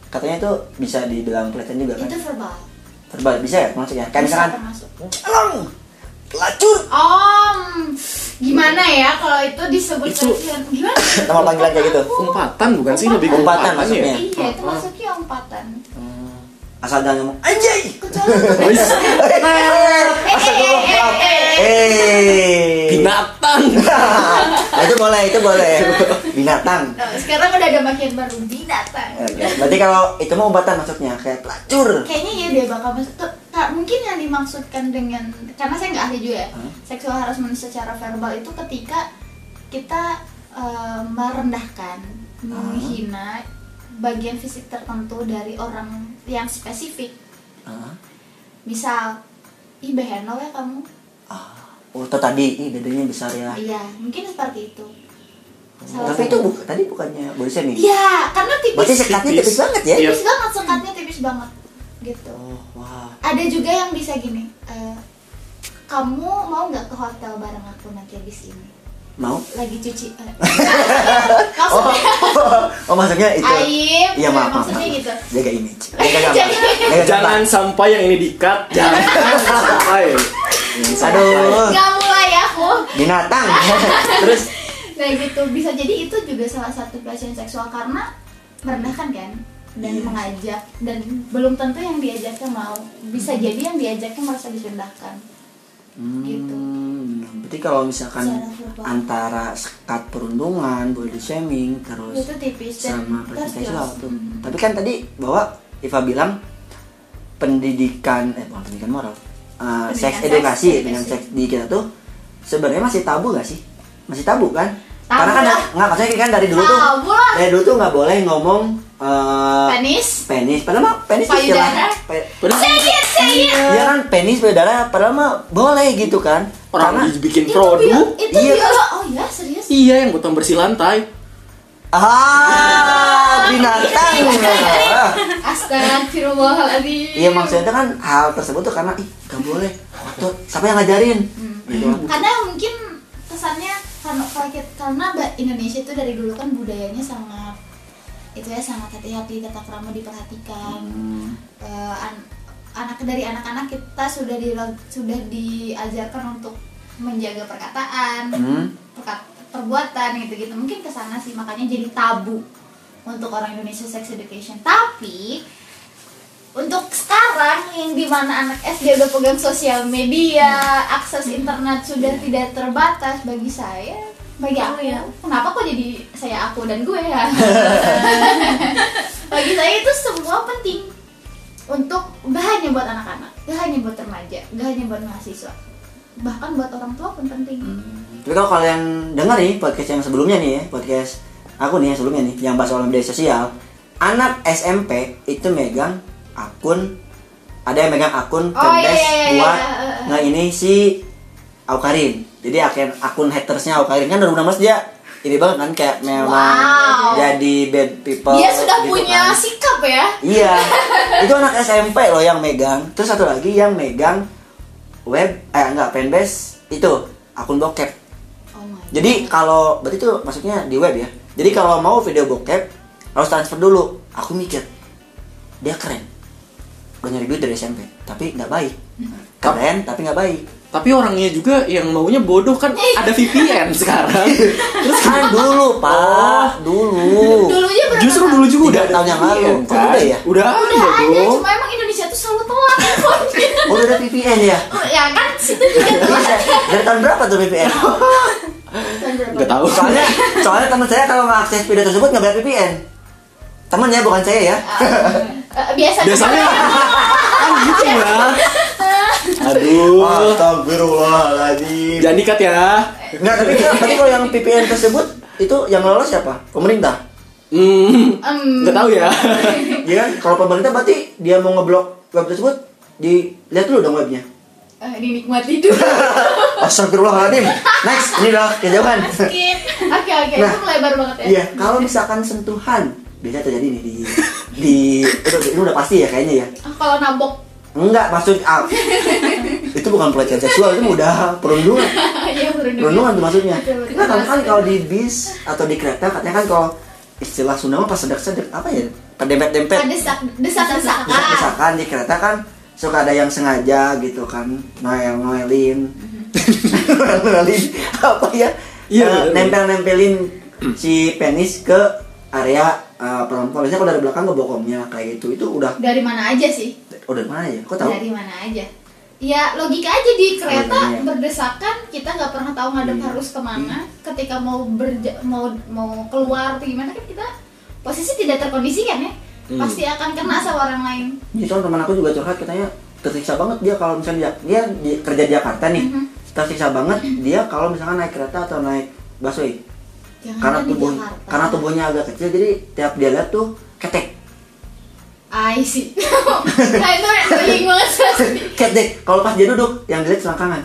katanya itu bisa dibilang pelecehan juga kan? itu verbal Verbal bisa ya maksudnya? Kayak Bisa misalkan termasuk. jalang, pelacur, Om, gimana ya kalau itu disebut Itu- pelecehan? Gimana? nama panggilan kayak gitu. Umpatan bukan sih lebih Umpatan umpatan, maksudnya. ya? Iya, itu masuknya umpatan. Asal jangan ngomong anjay. Astagfirullah. Eh. Binatang. Nah, itu boleh, itu boleh. Binatang. Nah, sekarang udah ada makin baru binatang. Berarti kalau itu mau umpatan masuknya kayak pelacur. Kayaknya ya dia bakal masuk. Tuh, tak- mungkin yang dimaksudkan dengan karena saya nggak ahli juga ya. Hmm. Seksual harassment secara verbal itu ketika kita eh, merendahkan, Hmm. Bagian fisik tertentu dari orang yang spesifik. Ah. Misal, ih beheno ya kamu. Oh, itu tadi, ih dadanya besar ya. Iya, mungkin seperti itu. Salah Tapi satu. itu bu- tadi bukannya body shaming. Iya, karena tipis. Berarti sekatnya Tipis. tipis banget ya? Iya. tipis banget sekatnya tipis banget gitu Oh, wah. ada juga yang bisa gini eh, kamu mau nggak ke hotel bareng aku nanti habis ini Mau? lagi cuci eh, Oh, maksudnya oh maksudnya itu. aib Iya, maaf, maaf, maksudnya maaf. gitu Jaga image. Jaga gambar. Jaga Jangan gambar. sampai yang ini di-cut. Jangan sampai. Jangan. Aduh, nggak mulai aku binatang. Terus nah gitu bisa jadi itu juga salah satu pelecehan seksual karena merendahkan kan dan Iya. mengajak dan belum tentu yang diajaknya mau bisa jadi yang diajaknya merasa direndahkan Gitu. Hmm, berarti kalau misalkan antara sekat perundungan, body shaming, terus itu tipis sama jelas. tuh. Mhm. Tapi kan tadi bahwa Iva bilang pendidikan eh bukan pendidikan moral, uh, Pendidikan seks edukasi dengan seks di kita tuh sebenarnya masih tabu gak sih? Masih tabu kan? Tabu Karena kan nggak maksudnya kan dari dulu tuh lah. dari dulu tuh nggak boleh ngomong uh, penis penis. Padahal mah penis. Payudara. pe- Padahal say it say it Iya kan penis payudara padahal mah boleh gitu kan. orang Karena dibikin itu produk. bio- itu Iya. biolo- oh ya serius Iya, yang butang bersih lantai. ah binatang. Astagfirullahaladzim Iya maksudnya itu kan hal tersebut tuh karena ih gak boleh foto siapa yang ngajarin gitu kan. karena mungkin kesannya karena karena Indonesia itu dari dulu kan budayanya sangat itu ya sangat hati-hati tata krama diperhatikan Hmm. Eh, an- anak dari anak-anak kita sudah di sudah diajarkan untuk menjaga perkataan Hmm. perka- perbuatan gitu-gitu mungkin ke sana sih makanya jadi tabu untuk orang Indonesia sex education tapi untuk sekarang yang di mana anak SD udah pegang sosial media akses internet sudah tidak terbatas bagi saya bagi aku ya kenapa kok jadi saya aku dan gue ya bagi saya itu semua penting untuk gak hanya buat anak-anak gak hanya buat remaja gak hanya buat mahasiswa bahkan buat orang tua pun penting Tapi kalau kalian dengar nih podcast yang sebelumnya nih ya, podcast aku nih yang sebelumnya nih yang bahas soal media sosial, anak SMP itu megang akun ada yang megang akun Oh, iya, iya, iya, buat iya, iya. nggak ini si Aukarin. Jadi akun akun hatersnya Aukarin kan 2016 dia ini banget kan kayak memang Wow. jadi bad people. dia sudah gitu punya kan. sikap ya Iya, itu anak SMP loh yang megang. Terus satu lagi yang megang web, eh enggak fanbase itu akun bokep. oh my Jadi kalau berarti itu maksudnya di web ya. Jadi kalau mau video bokep harus transfer dulu. Aku mikir dia keren. Udah nyari duit dari SMP, tapi nggak baik. Keren tapi nggak baik. Tapi orangnya juga yang maunya bodoh kan ada VPN sekarang. Terus kan dulu pak, dulu. dulunya berapa Justru dulu juga udah tahun yang lalu. Kok udah ya? Udah udah ada dong. cuma emang Indonesia tuh selalu telat. Oh udah ada VPN ya? Oh, ya kan situ juga telat Dari tahun berapa tuh VPN? Tahun berapa? Gak tahu. Soalnya soalnya teman saya kalau mengakses video tersebut nggak bayar VPN. Temen ya bukan saya ya. Eh, biasa Biasanya kan gitu ya. Aduh. Astagfirullahaladzim. Jangan dikat ya. Enggak, tapi, tapi kalau yang VPN tersebut itu yang lolos siapa? Pemerintah. Hmm. Em, Gak tahu ya. Iya kan? Kalau pemerintah berarti dia mau ngeblok web tersebut dilihat dulu dong webnya. eh, dinikmati dulu Astagfirullahaladzim. Next, ini udah kejauhan. Skip. oke oke Nah, itu melebar banget ya Iya, kalau misalkan sentuhan biasa terjadi nih di di itu, ini udah pasti ya kayaknya ya. Kalau nabok enggak maksud ah, itu bukan pelecehan seksual itu udah perundungan Iya perundungan. perundungan tuh maksudnya nah kan kan kalau di bis atau di kereta katanya kan kalau istilah Sunda mah pas sedek-sedek apa ya dempet-dempet Desak, desak, desakan. desak-desakan di kereta kan suka ada yang sengaja gitu kan noel noelin noel noelin apa ya Iya, Eh, bener. nempel-nempelin si penis ke area eh, perempuan biasanya kalau dari belakang ngebokongnya kayak gitu itu udah Dari mana aja sih? Udah mana ya kok tahu Dari mana aja? Ya logika aja di kereta Oh, iya. berdesakan kita nggak pernah tahu ngadep Iya. harus ke mana. Ketika mau berja mau mau keluar atau gimana kan kita posisi tidak terkondisikan ya. Hmm. Pasti akan kena sama orang lain. Jadi soal teman aku juga curhat katanya tersiksa banget dia kalau misalnya dia, dia di, kerja di Jakarta nih Mhm. tersiksa banget dia kalau misalkan naik kereta atau naik busway Jangan karena tubuh karena tubuhnya agak kecil jadi tiap dia lihat tuh ketek I see. nah itu annoying banget pasti. ketek kalau pas dia duduk yang dilihat selangkangan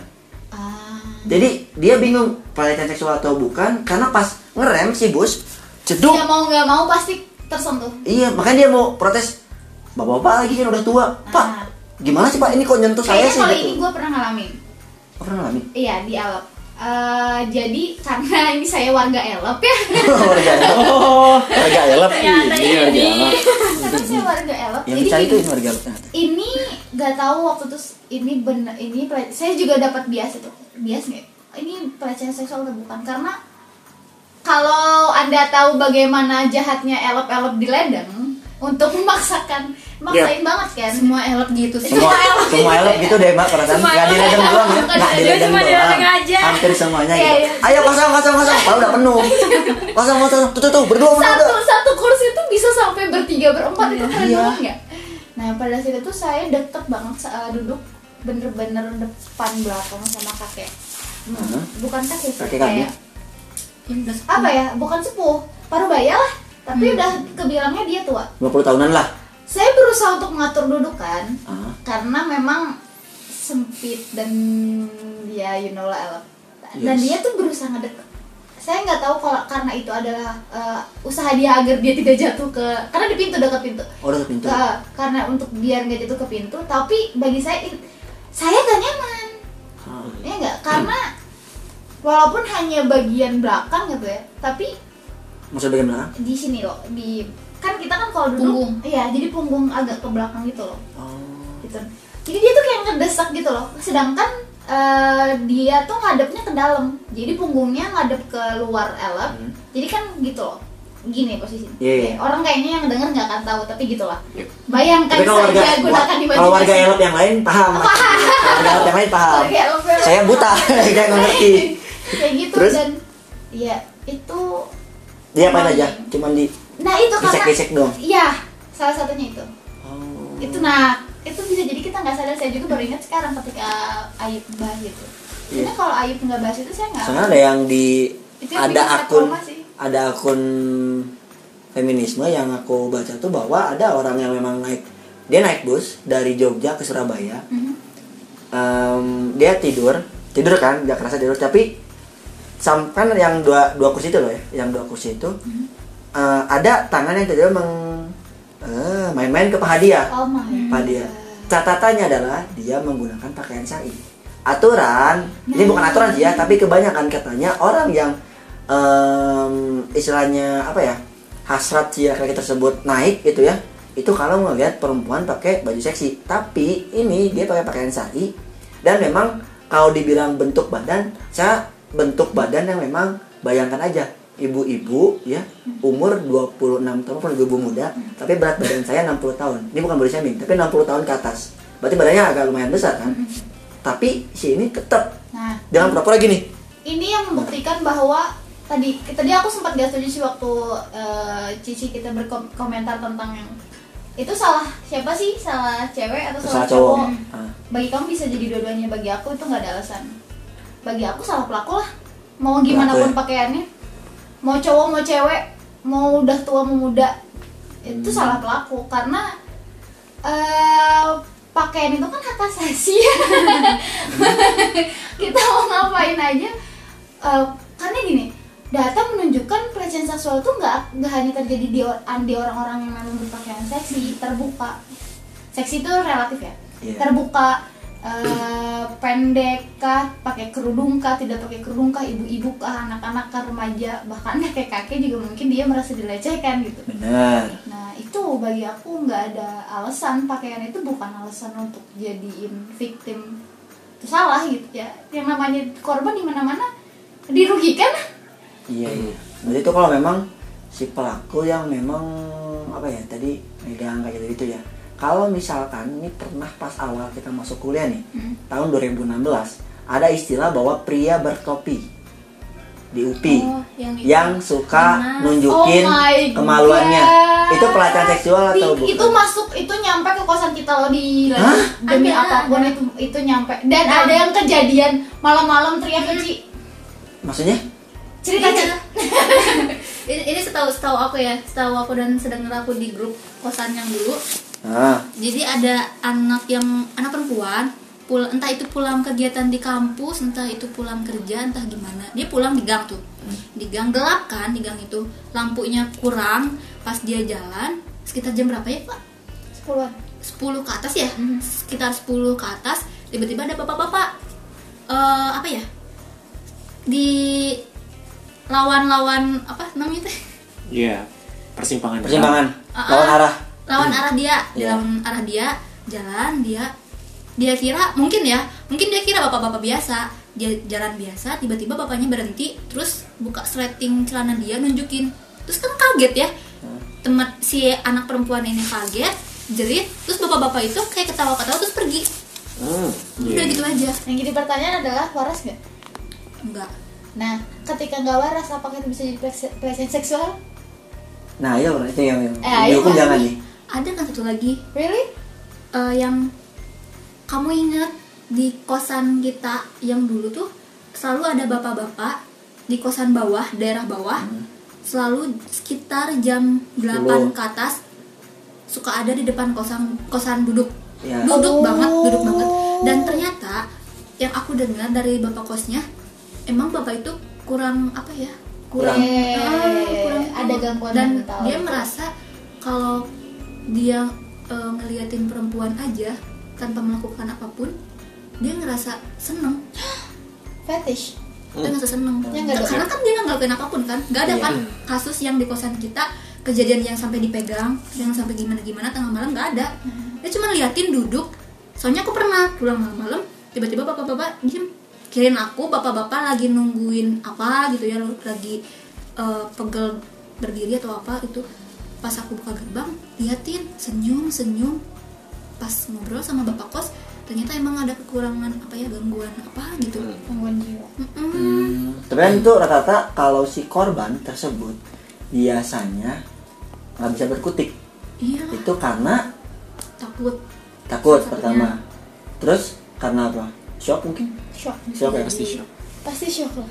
Ah. jadi dia bingung pelecehan seksual atau bukan karena pas ngerem si bus ceduk Ya mau nggak mau pasti tersentuh. iya makanya dia mau protes bapak-bapak lagi kan udah tua pak Ah. gimana sih pak ini kok nyentuh saya Kayaknya sih kalau gitu ini gue pernah ngalamin. Oh, pernah ngalamin Iya di Elop. Eh, jadi karena ini saya warga Elop ya. warga Oh, warga elep Ternyata Iya, ini. iya. karena saya warga Elop. yang jadi itu ini warga elep ternyata ini nggak tahu waktu itu ini bener ini saya juga dapat bias itu bias nggak ini pelecehan seksual atau bukan karena kalau anda tahu bagaimana jahatnya elop-elop di ledeng untuk memaksakan maksain banget kan? Semua elok gitu sih. Semua Semua elep. semua elep gitu deh mbak perasaan. Semua nggak di ledeng doang ya Bukan nggak di ledeng, doang. hampir semuanya Iya, gitu. iya. ayo kosong kosong kosong. Kalau udah penuh. Kosong kosong. Tuh tuh tuh. Berdua satu berdua satu kursi itu bisa sampai bertiga berempat. Itu keren Iya. banget nggak? Nah pada saat itu saya deket banget sa- duduk bener-bener depan belakang sama kakek. Hmm, bukan kakek sih kayak apa ya? Bukan sepuh. Parubaya lah. Tapi Hmm. udah kebilangnya dia tua. 50 tahunan lah saya berusaha untuk mengatur duduk kan Ah. karena memang sempit dan ya you know lah Elap. dan Yes. dia tuh berusaha ngedeket saya nggak tahu kalau karena itu adalah uh, usaha dia agar dia tidak jatuh ke karena di pintu dekat pintu oh ke pintu Ke- karena untuk biar nggak jatuh ke pintu tapi bagi saya in- saya gak nyaman Ah. ya nggak karena walaupun hanya bagian belakang gitu ya tapi maksud bagian mana di sini loh di kan kita kan kalau duduk Punggung. iya jadi punggung agak ke belakang gitu loh. Oh. Gitu. Jadi dia tuh kayak ngedesak gitu loh. Sedangkan eh, dia tuh ngadepnya ke dalam. Jadi punggungnya ngadep ke luar elep. Hmm. jadi kan gitu loh. Gini posisinya Iya, iya. Kayak orang kayaknya yang denger nggak akan tahu tapi gitulah Iya. bayangkan tapi kalau warga gunakan kalau warga elep yang lain paham. Warga elep yang lain paham. Saya buta saya nggak ngerti. Kayak gitu Terus? dan ya itu dia apa aja? cuman di nah itu karena gesek-gesek dong. Iya salah satunya itu. Oh. itu nah itu bisa jadi kita nggak sadar. Saya juga baru ingat sekarang ketika Ayub bahas itu. Iya. Karena kalau Ayub nggak bahas itu saya nggak Soalnya ada yang di Itu yang ada akun ada akun feminisme yang aku baca tuh bahwa ada orang yang memang naik dia naik bus dari Jogja ke Surabaya. Mhm. Em, dia tidur. Tidur kan nggak kerasa tidur. Tapi sam kan yang dua dua kursi itu loh ya yang dua kursi itu. Mhm. Eh, ada tangan yang tidur meng eh, main-main ke paha dia oh my paha dia catatannya adalah dia menggunakan pakaian syari aturan ini bukan aturan sih ya tapi kebanyakan katanya orang yang em, istilahnya apa ya hasrat si laki-laki tersebut naik gitu ya itu kalau ngelihat perempuan pakai baju seksi. Tapi ini dia pakai pakaian syari dan memang kalau dibilang bentuk badan saya bentuk badan yang memang bayangkan aja ibu-ibu ya umur 26 tahun pun ibu muda tapi berat badan saya 60 tahun. Ini bukan body shaming tapi 60 tahun ke atas. Berarti badannya agak lumayan besar kan? Tapi si ini tetap. Nah. Dengan pura-pura gini. Ini yang membuktikan bahwa tadi tadi aku sempat gak setuju sih waktu eh, Cici kita berkomentar tentang yang itu salah siapa sih? Salah cewek atau salah salah, cowok. cowok? Ah. bagi kamu bisa jadi dua-duanya bagi aku itu nggak ada alasan. Bagi aku salah pelaku lah. Mau gimana pun pakaiannya mau cowok mau cewek mau udah tua mau muda itu Hmm. salah pelaku karena eh pakaian itu kan hak asasi kita mau ngapain aja eh, karena gini data menunjukkan pelecehan seksual itu nggak nggak hanya terjadi di, di orang-orang yang memang berpakaian seksi terbuka seksi itu relatif ya Iya. terbuka eh, pendek kah pakai kerudung kah tidak pakai kerudung kah ibu-ibu kah anak-anak kah remaja bahkan kakek-kakek juga mungkin dia merasa dilecehkan gitu. Benar. Nah itu bagi aku nggak ada alasan. Pakaian itu bukan alasan untuk jadiin victim itu salah gitu ya. Yang namanya korban di mana-mana dirugikan. Iya iya. Berarti itu kalau memang si pelaku yang memang apa ya tadi megang kayak gitu gitu ya kalau misalkan ini pernah pas awal kita masuk kuliah nih Hmm. tahun 2016 ada istilah bahwa pria bertopi di UPI Oh, yang itu. yang suka Mas. nunjukin Oh kemaluannya God. itu pelatihan seksual atau Di- bukan itu masuk itu nyampe ke kosan kita loh di Hah? demi Ada, apa pun ada. itu itu nyampe dan ada yang kejadian malam-malam teriak Ci maksudnya cerita Ci Iya. ini, ini setahu setahu aku ya setahu aku dan sedengar aku di grup kosan yang dulu ah. Jadi ada anak yang anak perempuan pul entah itu pulang kegiatan di kampus entah itu pulang kerja entah gimana. Dia pulang di gang tuh. Di gang gelap kan di gang itu. Lampunya kurang pas dia jalan sekitar jam berapa ya pak? Sepuluhan. 10 ke atas ya? Sekitar 10 ke atas tiba-tiba ada bapak-bapak eh apa ya? Di lawan-lawan apa namanya teh? Iya, persimpangan. persimpangan. Ah, lawan ah. arah lawan arah dia di Iya. lawan arah dia jalan dia dia kira mungkin ya mungkin dia kira bapak-bapak biasa dia jalan biasa tiba-tiba bapaknya berhenti terus buka sleting celana dia nunjukin. Terus kan kaget ya teman si anak perempuan ini kaget jerit terus bapak-bapak itu kayak ketawa-ketawa terus pergi. Hmm. udah gitu aja. Yang jadi pertanyaan adalah waras nggak? Enggak nah ketika nggak waras apakah itu bisa jadi pelece- pelecehan seksual? Nah iya itu yang yang Eh, dihukum iya. jangan nih ada kan satu lagi really eh, yang kamu ingat di kosan kita yang dulu tuh selalu ada bapak-bapak di kosan bawah daerah bawah selalu sekitar jam 8 Sepuluh. ke atas suka ada di depan kosan kosan duduk Ya. duduk Oh. banget duduk banget dan ternyata yang aku dengar dari bapak kosnya emang bapak itu kurang apa ya kurang Eh, ah, kurang ada gangguan dan mental. dia merasa kalau dia eh, ngeliatin perempuan aja tanpa melakukan apa pun dia ngerasa seneng. Fetish? Dia ngerasa seneng. Ya, dong. karena kan dia nggak ngelakuin apa pun kan. Nggak ada Iya. kan kasus yang di kosan kita kejadian yang sampai dipegang yang sampai gimana gimana tengah malam nggak ada. Dia cuma liatin duduk. Soalnya aku pernah pulang malam-malam tiba-tiba bapak-bapak diem. Kirain aku bapak-bapak lagi nungguin apa gitu ya lagi eh, pegel berdiri atau apa itu pas aku buka gerbang liatin senyum senyum. Pas ngobrol sama bapak kos ternyata emang ada kekurangan apa ya gangguan apa gitu. Gangguan jiwa. Mm-mm. Hmm, tapi itu rata-rata kalau si korban tersebut biasanya nggak bisa berkutik. Iya. Itu karena takut. Takut pertama. Terus karena apa? Shock mungkin? Shock. Shock ya? Pasti shock. pasti shock lah.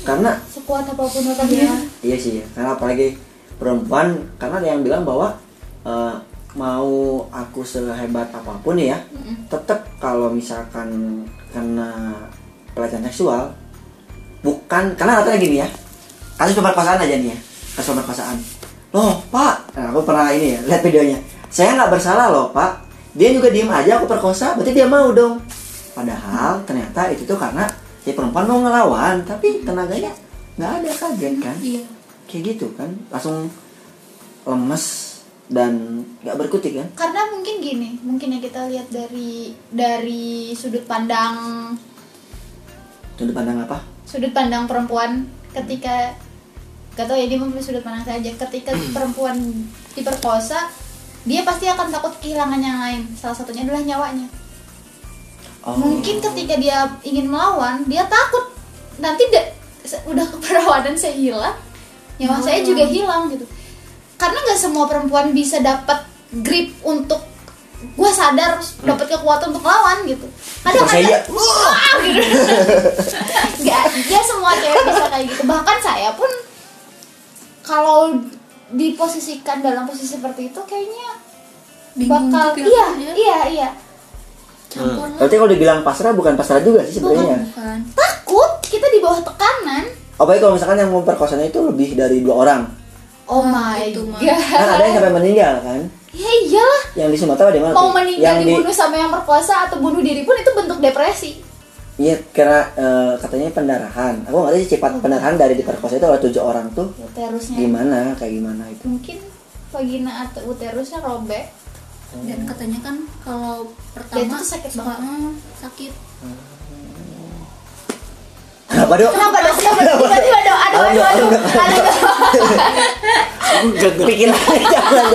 Karena sekuat apa pun ototnya iya sih karena apalagi perempuan karena ada yang bilang bahwa eh, mau aku sehebat apa pun ya tetap kalau misalkan kena pelecehan seksual bukan karena katanya gini ya kasus pemerkosaan aja nih ya kasus pemerkosaan. Loh pak nah, aku pernah ini ya lihat videonya. Saya nggak bersalah loh pak. Dia juga diem aja aku perkosa berarti dia mau dong. Padahal ternyata itu tuh karena si perempuan mau ngelawan tapi tenaganya nggak ada kaget kan? Iya kayak gitu kan. Langsung lemes dan nggak berkutik kan. Karena mungkin gini mungkin yang kita lihat dari dari sudut pandang sudut pandang apa? sudut pandang perempuan ketika gak tau ya dia memilih sudut pandang saja ketika perempuan diperkosa dia pasti akan takut kehilangan yang lain. Salah satunya adalah nyawanya. Oh. mungkin ketika dia ingin melawan dia takut. Nanti udah keperawanan saya hilang nyawa saya juga hilang gitu. Karena nggak semua perempuan bisa dapat grip untuk gue sadar harus dapat kekuatan untuk lawan gitu. Kadang ada wah gitu. Nggak dia semua cewek bisa kayak gitu. Bahkan saya pun kalau diposisikan dalam posisi seperti itu kayaknya Bingung bakal juga iya ya. iya iya. Campur lah berarti kalau dibilang pasrah bukan pasrah juga sih sebenarnya. bukan. Takut kita di bawah tekanan apalagi kalau misalkan yang memperkosanya itu lebih dari dua orang. Oh Ah, my itu mah. god. Kan ada yang sampai meninggal kan? Ya iyalah. Yang di Sumatera di mana? mau meninggal yang di dibunuh sama yang berkuasa atau bunuh diri pun itu bentuk depresi. Iya, karena eh, katanya pendarahan. Aku nggak tahu sih cepat pendarahan dari diperkosa itu oleh tujuh orang tuh uterusnya. gimana, kayak gimana itu. mungkin vagina atau uterusnya robek. Dan katanya kan kalau Dan pertama itu sakit banget. "Hmm, sakit Kenapa dok? kenapa dong kenapa tiba-tiba dong aduh aduh aduh aduh. Pikirannya jangan,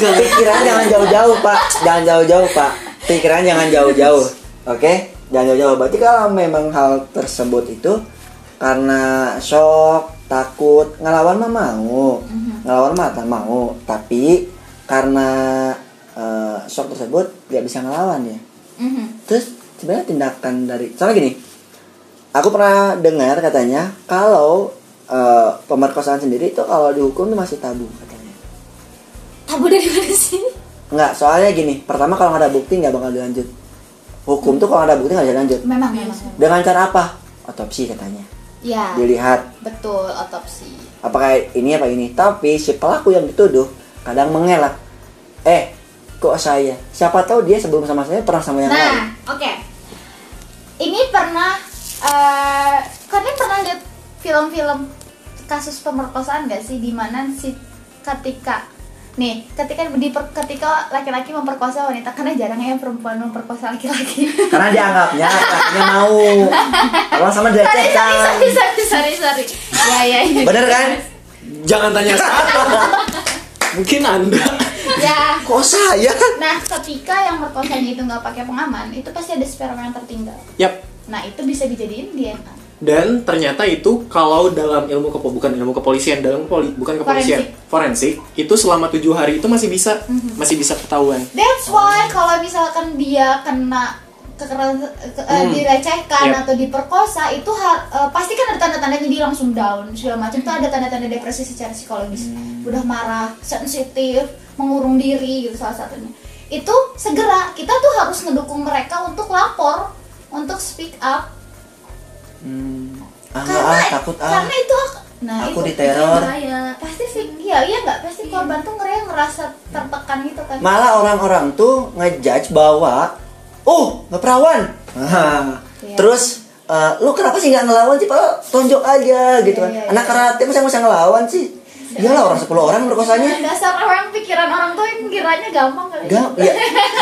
jangan pikiran jangan jauh-jauh pak, jangan jauh-jauh pak. Pikiran jangan jauh-jauh, oke? Jangan jauh-jauh. Berarti kalau memang hal tersebut itu karena shock, takut, ngelawan mah mau, ngelawan mah tak mau. Tapi karena eh, shock tersebut nggak bisa ngelawan ya. Mhm. Terus sebenarnya tindakan dari soalnya gini, aku pernah dengar katanya kalau eh, pemerkosaan sendiri itu kalau dihukum itu masih tabu katanya. tabu dari mana sih Enggak, soalnya gini, pertama kalau nggak ada bukti nggak bakal dilanjut. Hukum tuh kalau nggak ada bukti nggak bisa lanjut. memang memang Dengan cara apa? Otopsi katanya. ya Dilihat betul otopsi apakah ini apa ini. Tapi si pelaku yang dituduh kadang mengelak. Eh, kok saya? Siapa tahu dia sebelum sama saya pernah sama yang lain. Nah, oke. Ini pernah eh kalian pernah lihat film-film kasus pemerkosaan gak sih di mana si ketika nih ketika di ketika laki-laki memperkosa wanita karena jarang ya perempuan memperkosa laki-laki. Karena dianggapnya laki-lakinya mau. Kalau sama sorry, sorry, dilecehkan. sorry, sorry, sorry, sorry. Ya, ya, ya. Bener kan? Jangan tanya saya. Mungkin Anda. Ya. Kok saya? Nah, ketika yang merkosanya itu nggak pakai pengaman, itu pasti ada sperma yang tertinggal. Yap. Nah, itu bisa dijadiin DNA. Dan ternyata itu kalau dalam ilmu kepo bukan ilmu kepolisian dalam poli, bukan kepolisian forensik itu selama tujuh hari itu masih bisa masih bisa ketahuan. That's why kalau misalkan dia kena kekerasan ke- eh, Hmm. dilecehkan Yep. atau diperkosa itu eh, pasti kan ada tanda-tandanya dia langsung down segala macam tuh ada tanda-tanda depresi secara psikologis udah marah sensitif mengurung diri gitu salah satunya itu segera kita tuh harus ngedukung mereka untuk lapor untuk speak up Hmm. Ah, karena ah, takut ah. karena itu nah Aku itu diteror. pasti sih iya iya nggak pasti korban tuh ngerasa ngerasa tertekan gitu kan Malah orang-orang tuh ngejudge bahwa oh, nggak perawan. Nah, Iya. Terus eh, lu kenapa sih nggak ngelawan sih? Padahal tonjok aja gitu kan. Iya, iya, Anak iya. karate masa masa ngelawan sih? Iyalah orang 10 orang merkosanya. dasar orang pikiran orang tuh yang kiranya gampang kali Gak, ya,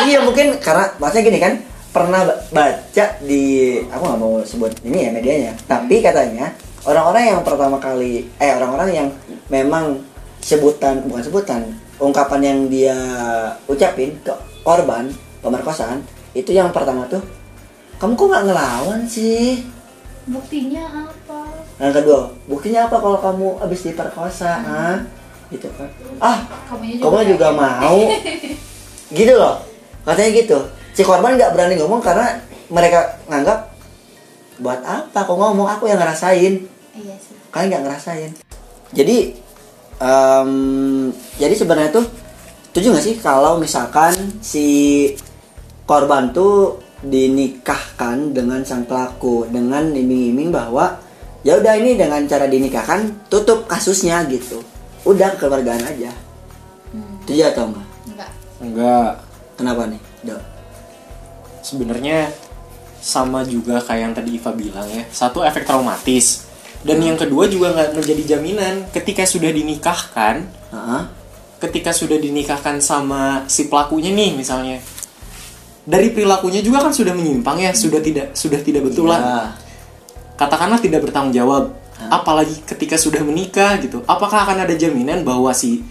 iya mungkin karena maksudnya gini kan pernah ba- baca di aku nggak mau sebut ini ya medianya tapi katanya orang-orang yang pertama kali eh orang-orang yang memang sebutan bukan sebutan ungkapan yang dia ucapin ke korban pemerkosaan itu yang pertama tuh kamu kok nggak ngelawan sih? Buktinya apa? Yang kedua buktinya apa kalau kamu habis diperkosa ah? Gitu kan. Ah kamunya kamu juga mau. Gitu loh. Katanya gitu si korban nggak berani ngomong karena mereka nganggap buat apa kok ngomong? Aku yang ngerasain. Iya sih. Kalian nggak ngerasain. Jadi em, jadi sebenarnya tuh setuju nggak sih kalau misalkan si korban tuh dinikahkan dengan sang pelaku dengan iming-iming bahwa ya udah ini dengan cara dinikahkan tutup kasusnya gitu. Udah kekeluargaan aja. Setuju atau enggak? Enggak. Enggak. kenapa nih dok Sebenarnya sama juga kayak yang tadi Iva bilang ya. Satu efek traumatis. Dan yang kedua juga nggak menjadi jaminan ketika sudah dinikahkan, Heeh. ketika sudah dinikahkan sama si pelakunya nih misalnya. Dari perilakunya juga kan sudah menyimpang ya, sudah tidak sudah tidak betul lah. Iya. katakanlah tidak bertanggung jawab apalagi ketika sudah menikah gitu apakah akan ada jaminan bahwa si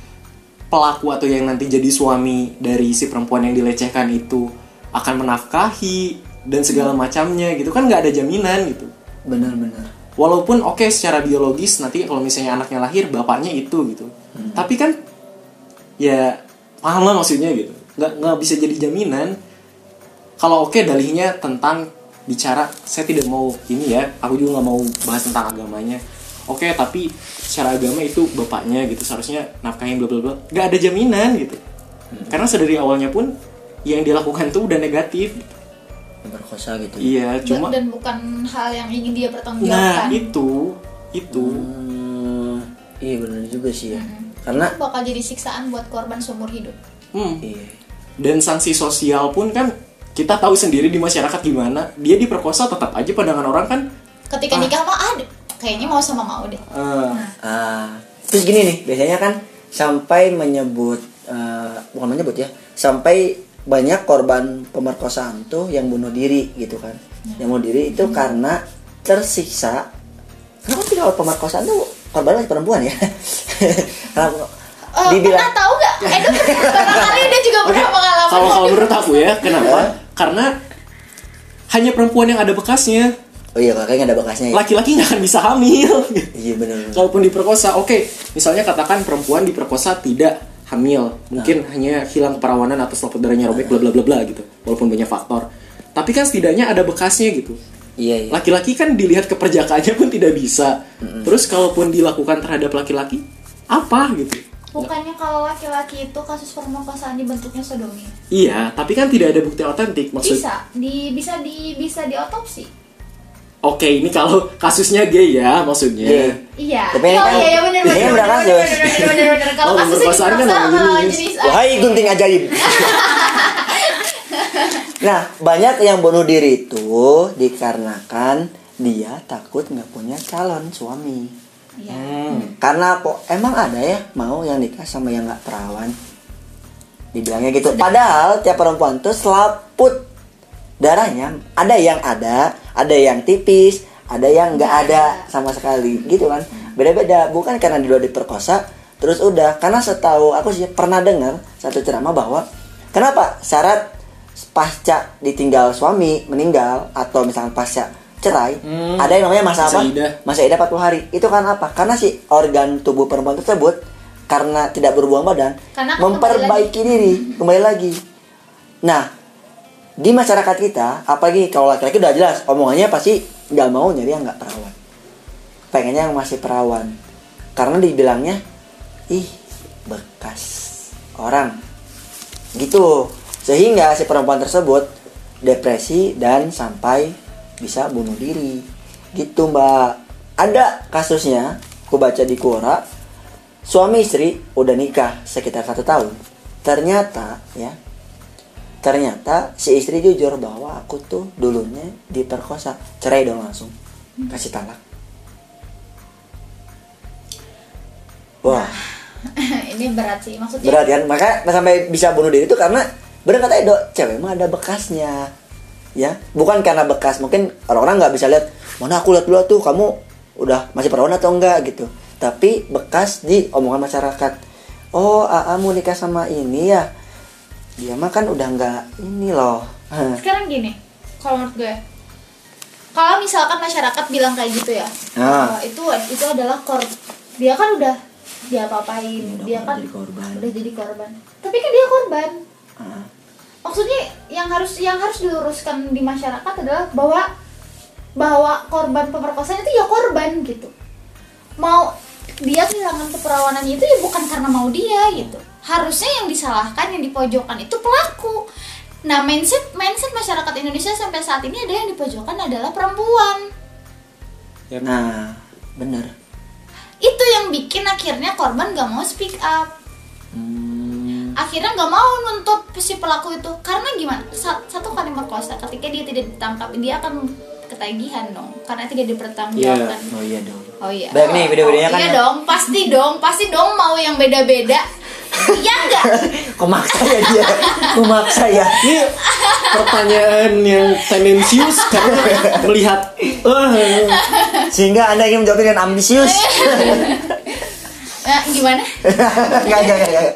pelaku atau yang nanti jadi suami dari si perempuan yang dilecehkan itu akan menafkahi dan segala macamnya gitu. Kan nggak ada jaminan gitu. Benar-benar walaupun oke secara biologis nanti kalau misalnya anaknya lahir bapaknya itu gitu. Tapi kan ya paham lah maksudnya gitu. Nggak nggak bisa jadi jaminan. Kalau oke dalihnya tentang bicara saya tidak mau ini ya aku juga nggak mau bahas tentang agamanya. Oke tapi secara agama itu bapaknya gitu seharusnya nafkahin bla bla bla. Nggak ada jaminan gitu. Karena sedari awalnya pun yang dilakukan tuh udah negatif. Berkosa gitu iya cuma dan bukan hal yang ingin dia nah pertanggungjawabkan itu itu. Hmm, iya benar juga sih ya. Karena bakal jadi siksaan buat korban seumur hidup. Hmm. Iya. Dan sanksi sosial pun kan kita tahu sendiri di masyarakat gimana. Dia diperkosa tetap aja pandangan orang kan. ketika nikah mah ada kayaknya mau sama mau deh. Eh, Ah, terus gini nih, biasanya kan sampai menyebut eh, bukan menyebut ya, sampai banyak korban pemerkosaan tuh yang bunuh diri gitu kan. Yang bunuh diri itu karena tersiksa. Kenapa sih kalau pemerkosaan tuh korbannya perempuan ya? Eh, dibilang pernah tahu nggak Edo barangkali dia juga pernah pengalaman kalau kalau menurut aku ya, kenapa? Karena hanya perempuan yang ada bekasnya. Oh iya, kayaknya ada bekasnya ya. Laki-laki nggak akan bisa hamil. Iya benar. Kalaupun diperkosa, oke, misalnya katakan perempuan diperkosa tidak hamil, mungkin hanya hilang keperawanan atau selaput darahnya robek, bla bla bla bla gitu, walaupun banyak faktor. Tapi kan setidaknya ada bekasnya gitu. Iya, iya. Laki-laki kan dilihat keperjakaannya pun tidak bisa. Terus kalaupun dilakukan terhadap laki-laki, apa gitu? bukannya kalau laki-laki itu kasus pemerkosaan dibentuknya sodomi Iya, tapi kan tidak ada bukti otentik maksud. bisa di bisa di bisa diotopsi Oke, ini kalau kasusnya gay ya maksudnya. Gay. iya Tapi oh kan- iya iya benar Iya, benar benar benar kasus. benar benar kalau Oh, kasusnya kan lawan kalau jenis. jenis Wahai gunting ajaib. nah, banyak yang bunuh diri itu dikarenakan dia takut nggak punya calon suami. iya Hmm. Karena kok emang ada ya mau yang nikah sama yang nggak perawan? Dibilangnya gitu. Padahal tiap perempuan tuh selaput darahnya ada yang ada, ada yang tipis, ada yang nggak ada ada. sama sekali gitu kan. Beda-beda. Bukan karena dia diperkosa terus udah. Karena setahu aku sih pernah dengar satu ceramah bahwa kenapa syarat pasca ditinggal suami meninggal atau misalnya pasca cerai Hmm. ada yang namanya masa apa? Masa idah 40 hari. Itu kan apa? Karena si organ tubuh perempuan tersebut karena tidak berhubungan badan Karena memperbaiki diri, kembali lagi. Nah, di masyarakat kita, apalagi kalau laki-laki udah jelas omongannya pasti nggak mau nyari yang nggak perawan. Pengennya yang masih perawan. Karena dibilangnya ih bekas orang. Gitu. Sehingga si perempuan tersebut depresi dan sampai bisa bunuh diri. Gitu, Mbak. Ada kasusnya, aku baca di Quora, suami istri udah nikah sekitar satu tahun. Ternyata ya, ternyata si istri jujur bahwa aku tuh dulunya diperkosa, cerai dong langsung, kasih talak. Wah, ini berat sih maksudnya berat kan? Maka sampai bisa bunuh diri itu karena bener kata Edo, cewek mah ada bekasnya. Ya, bukan karena bekas. Mungkin orang-orang nggak bisa lihat, mana aku lihat dulu tuh kamu udah masih perawan atau enggak gitu. Tapi bekas di omongan masyarakat. Oh, AA mau nikah sama ini ya. Dia mah kan udah nggak ini loh. sekarang gini kalau menurut gue kalau misalkan masyarakat bilang kayak gitu ya Ah. bahwa itu itu adalah kor dia kan udah dia apain Udah dia kan jadi korban. udah jadi korban tapi kan dia korban Ah. maksudnya yang harus yang harus diluruskan di masyarakat adalah bahwa bahwa korban pemerkosaan itu ya korban gitu mau dia kehilangan keperawanannya itu ya bukan karena mau dia gitu harusnya yang disalahkan yang dipojokkan itu pelaku. Nah mindset mindset masyarakat Indonesia sampai saat ini ada yang dipojokkan adalah perempuan. Nah, bener. itu yang bikin akhirnya korban gak mau speak up. Hmm. akhirnya nggak mau nuntut si pelaku itu. Karena gimana? Sa- satu kali merkosa ketika dia tidak ditangkap dia akan ketagihan dong. Karena tidak dipertanggungjawabkan. Oh iya dong. oh iya. Banyak nih video-videonya oh, kan iya ya. dong. Pasti dong pasti dong mau yang beda-beda iya enggak Kok maksa ya dia? Kok maksa ya? Ini pertanyaan yang tendensius karena melihat eh, Sehingga Anda ingin menjawab dengan ambisius. nah, gimana Enggak, enggak, enggak.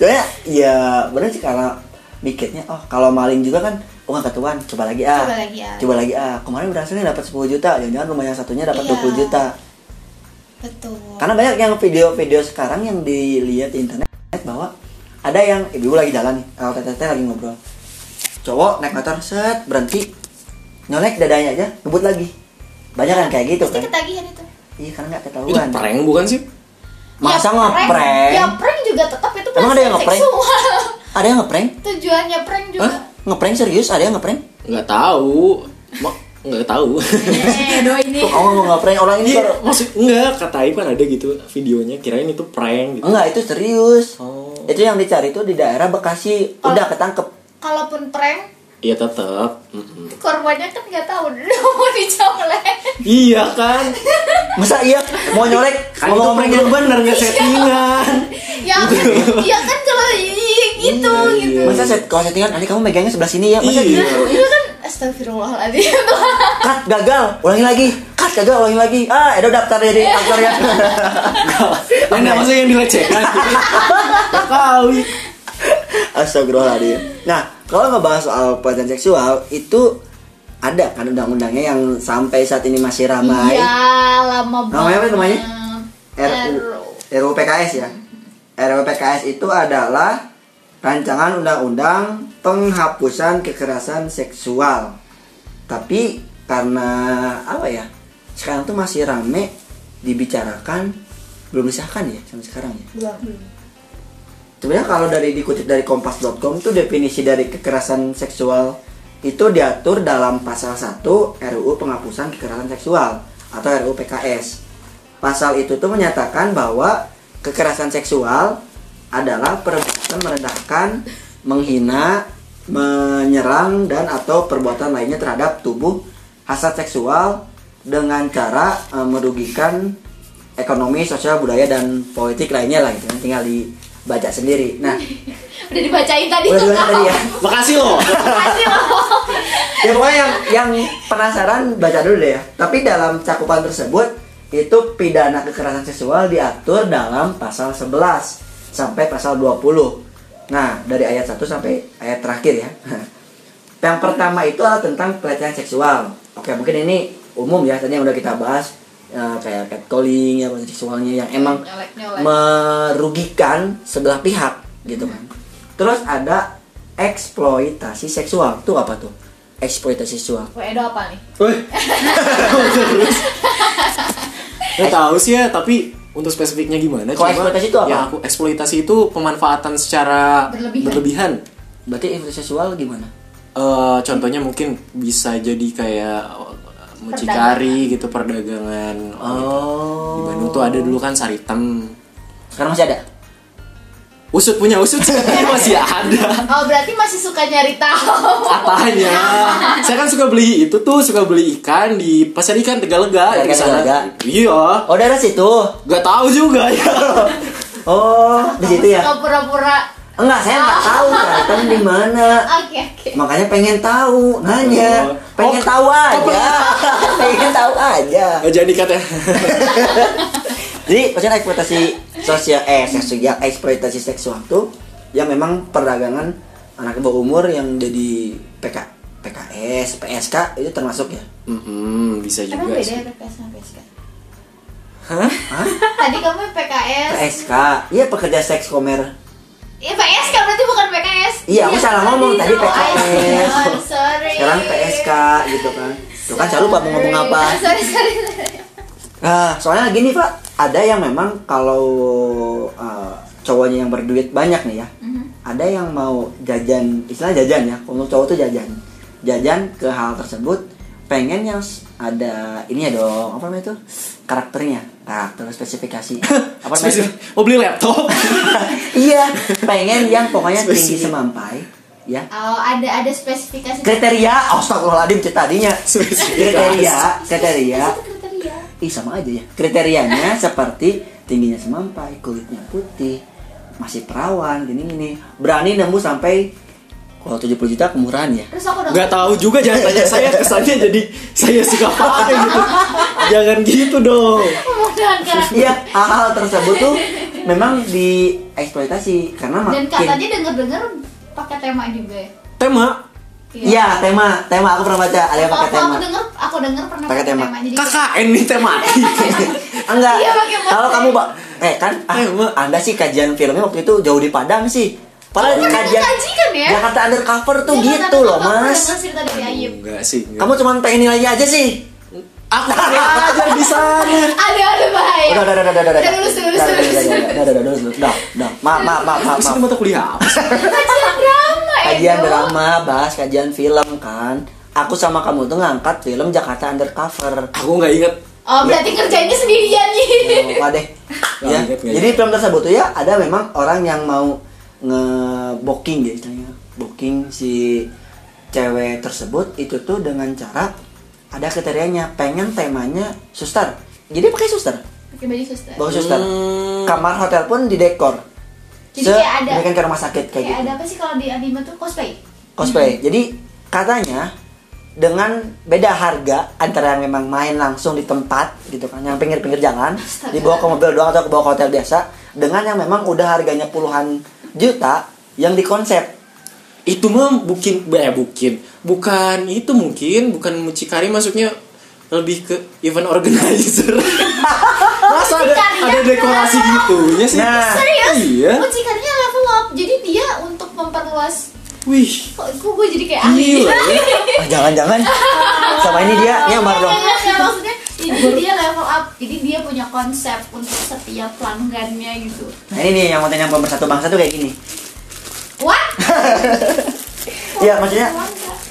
Soalnya ya bener sih karena mikirnya oh kalau maling juga kan oh nggak ketahuan coba lagi ah Coba lagi, ah. coba lagi ah kemarin berhasilnya dapat 10 juta jangan-jangan rumah yang satunya dapat Iya. 20 juta betul karena banyak yang video-video sekarang yang dilihat di internet bahwa ada yang ibu lagi jalan nih kalau teteh lagi ngobrol. Cowok naik motor set berhenti. Nyolek dadanya aja ngebut lagi. Banyak kan kayak gitu pasti kan. ketagihan itu. Iya karena nggak itu ketahuan. prank bukan sih? masa ya, prank. ngeprank? Ya prank juga tetap itu Emang ada yang ngeprank? ada yang ngeprank? Tujuannya prank juga. Hah? ngeprank serius? Ada yang ngeprank? Nggak tahu. Nggak tahu. eh do ini Tuh, kamu mau ngeprank orang ini Iya, baru maksud enggak kata Aib kan ada gitu videonya kirain itu prank gitu. enggak itu serius Oh. itu yang dicari itu di daerah Bekasi udah ketangkep kalaupun prank Iya tetap. Mm-mm. korbannya kan nggak tahu mau dicolek Iya kan? masa iya mau nyolek Kan itu prank yang bener nggak settingan. ya kan ya kan kalau iya gitu Iya, gitu iya. masa set kalau settingan nanti kamu megangnya sebelah sini ya masa Iya. gitu itu kan astagfirullahaladzim cut gagal ulangi lagi cut gagal ulangi lagi ah ada daftar dari aktor ya Anda maksudnya yang dilecehkan? Kali. Astagfirullahaladzim. Nah, kalau ngebahas soal pelecehan seksual itu ada kan undang-undangnya yang sampai saat ini masih ramai. iya lama banget Namanya apa namanya? RU. RUU PKS ya. RUU PKS itu adalah rancangan undang-undang penghapusan kekerasan seksual. Tapi karena apa ya? Sekarang tuh masih rame dibicarakan belum disahkan ya sampai sekarang ya. Belum. Sebenarnya kalau dari dikutip dari kompas.com tuh definisi dari kekerasan seksual itu diatur dalam pasal 1 RUU penghapusan kekerasan seksual atau RUU PKS. Pasal itu tuh menyatakan bahwa kekerasan seksual adalah perbuatan merendahkan, menghina, menyerang dan atau perbuatan lainnya terhadap tubuh hasrat seksual dengan cara eh, merugikan ekonomi, sosial, budaya dan politik lainnya lah gitu. Tinggal dibaca sendiri. Nah, udah dibacain tadi udah tuh tadi ya. Makasih loh. Makasih loh. ya pokoknya yang yang penasaran baca dulu deh ya. Tapi dalam cakupan tersebut itu pidana kekerasan seksual diatur dalam pasal 11 sampai pasal 20. Nah, dari ayat 1 sampai ayat terakhir ya. Yang pertama itu adalah tentang pelecehan seksual. Oke, mungkin ini umum ya, tadi yang udah kita bahas eh, kayak catcalling ya seksualnya yang emang merugikan sebelah pihak gitu kan. Terus ada eksploitasi seksual. Tuh apa tuh? Eksploitasi seksual. Wah, Edo apa nih? Wih. Gak tahu sih ya, tapi untuk spesifiknya gimana? Kalau coba? eksploitasi itu apa? Ya, aku eksploitasi itu pemanfaatan secara Berlebihan. berlebihan. Berarti eksploitasi seksual gimana? Eh, contohnya mungkin bisa jadi kayak mucikari gitu perdagangan. Oh. Di Bandung tuh ada dulu kan Saritem. Sekarang masih ada? Usut punya usut masih ada. Oh, berarti masih suka nyari tahu. Katanya. Saya kan suka beli itu tuh, suka beli ikan di pasar ikan Tegalega Pasar di sana. Tegalega? Iya. Oh, daerah situ. Gak tahu juga ya. Oh, di situ ya? Pura-pura. Enggak, saya nggak tahu kan di mana. Oke, oke. Makanya pengen tahu, nanya. Oh. Pengen Oh. tahu aja. pengen tahu aja. Gak jadi katanya. Jadi, maksudnya eksploitasi sosial eh seksual eksploitasi seksual tuh yang memang perdagangan anak di bawah umur yang jadi PK PKS, PSK itu termasuk ya. Hmm, bisa Emang juga beda sih. ya PKS sama PSK? Hah? Hah? Tadi kamu PKS. PSK, iya pekerja seks komer. Iya PSK berarti bukan PKS. Iya, aku salah ngomong tadi. PKS. Oh, sorry. Sekarang PSK gitu kan. Tuh kan saya lupa mau ngomong apa. Sorry, sorry. Nah, soalnya gini Pak, ada yang memang kalau uh, cowoknya yang berduit banyak nih ya, Mhm. ada yang mau jajan, istilah jajan ya, kalau cowok tuh jajan, jajan ke hal tersebut, pengen yang ada ini ya dong, apa namanya itu karakternya, karakter spesifikasi, apa? Spesifik. Mau beli laptop? iya, pengen yang pokoknya tinggi semampai, ya, Oh, ada ada spesifikasi. kriteria, astagfirullahaladzim cerita tadinya, kriteria, kriteria. Ih sama aja ya. Kriterianya seperti tingginya semampai, kulitnya putih, masih perawan, gini gini. Berani nembus sampai kalau 70 juta kemurahan ya. Terus aku udah Gak tahu juga jangan tanya saya kesannya jadi saya suka pakai gitu. Jangan gitu dong. Iya, hal-hal tersebut tuh memang dieksploitasi karena Dan makin katanya denger-denger pakai tema juga ya. Tema Iya, tema, tema aku pernah baca, ada yang pakai Aku, tema. aku denger, aku denger pernah Pakai tema. Jadi KKN nih tematik. Enggak. Iya, pakai tema. Kalau kamu, Pak, eh kan ah, Tema. Anda sih kajian filmnya waktu itu jauh di Padang sih. Padahal pernah kajian kaji kan ya? Jakarta Undercover tuh Iya, gitu loh, Mas. Enggak sih. enggak. Kamu cuma pengen nilainya aja sih. aku belajar di sana. Ada ada bahaya. Udah, udah, udah, udah, udah, Udah, lulus, lulus, Udah, udah, lulus. udah, udah, udah, udah, udah, udah, udah, udah. Maaf, maaf, maaf, maaf, Di sini maaf. mata kuliah apa? Kajian drama ya. Kajian drama, bahas kajian film kan. Aku sama kamu tuh ngangkat film Jakarta Undercover. Aku nggak inget. Oh, berarti kerjanya sendirian nih. Ya, lupa deh. Ya. Jadi film tersebut tuh ya ada memang orang yang mau nge-booking ya istilahnya. Booking si cewek tersebut itu tuh dengan cara ada kriterianya pengen temanya suster. Jadi pakai suster? Pakai baju suster. Bawa suster. Hmm. kamar hotel pun didekor. Jadi kayak ada- ke rumah sakit kayak, kayak gitu. ada apa sih kalau di anime tuh? Cosplay? Cosplay. Jadi katanya dengan beda harga antara yang memang main langsung di tempat gitu kan yang pinggir-pinggir jalan Astaga. dibawa ke mobil doang atau ke bawa ke hotel biasa dengan yang memang udah harganya puluhan juta yang dikonsep. Itu mah bukin eh bukin bukan itu mungkin bukan mucikari maksudnya lebih ke event organizer. Masa ada ada dekorasi gitunya sih. Nah. serius? Iya. Mucikarinya level up. Jadi dia untuk memperluas wih. Kok gue jadi kayak ahli? ya. Ah, jangan-jangan. Sama ini dia nyamar dong. Ya, maksudnya jadi dia level up. Jadi dia punya konsep untuk setiap pelanggannya gitu. Nah ini nih yang konten yang pemersatu bangsa tuh kayak gini. What? Iya, maksudnya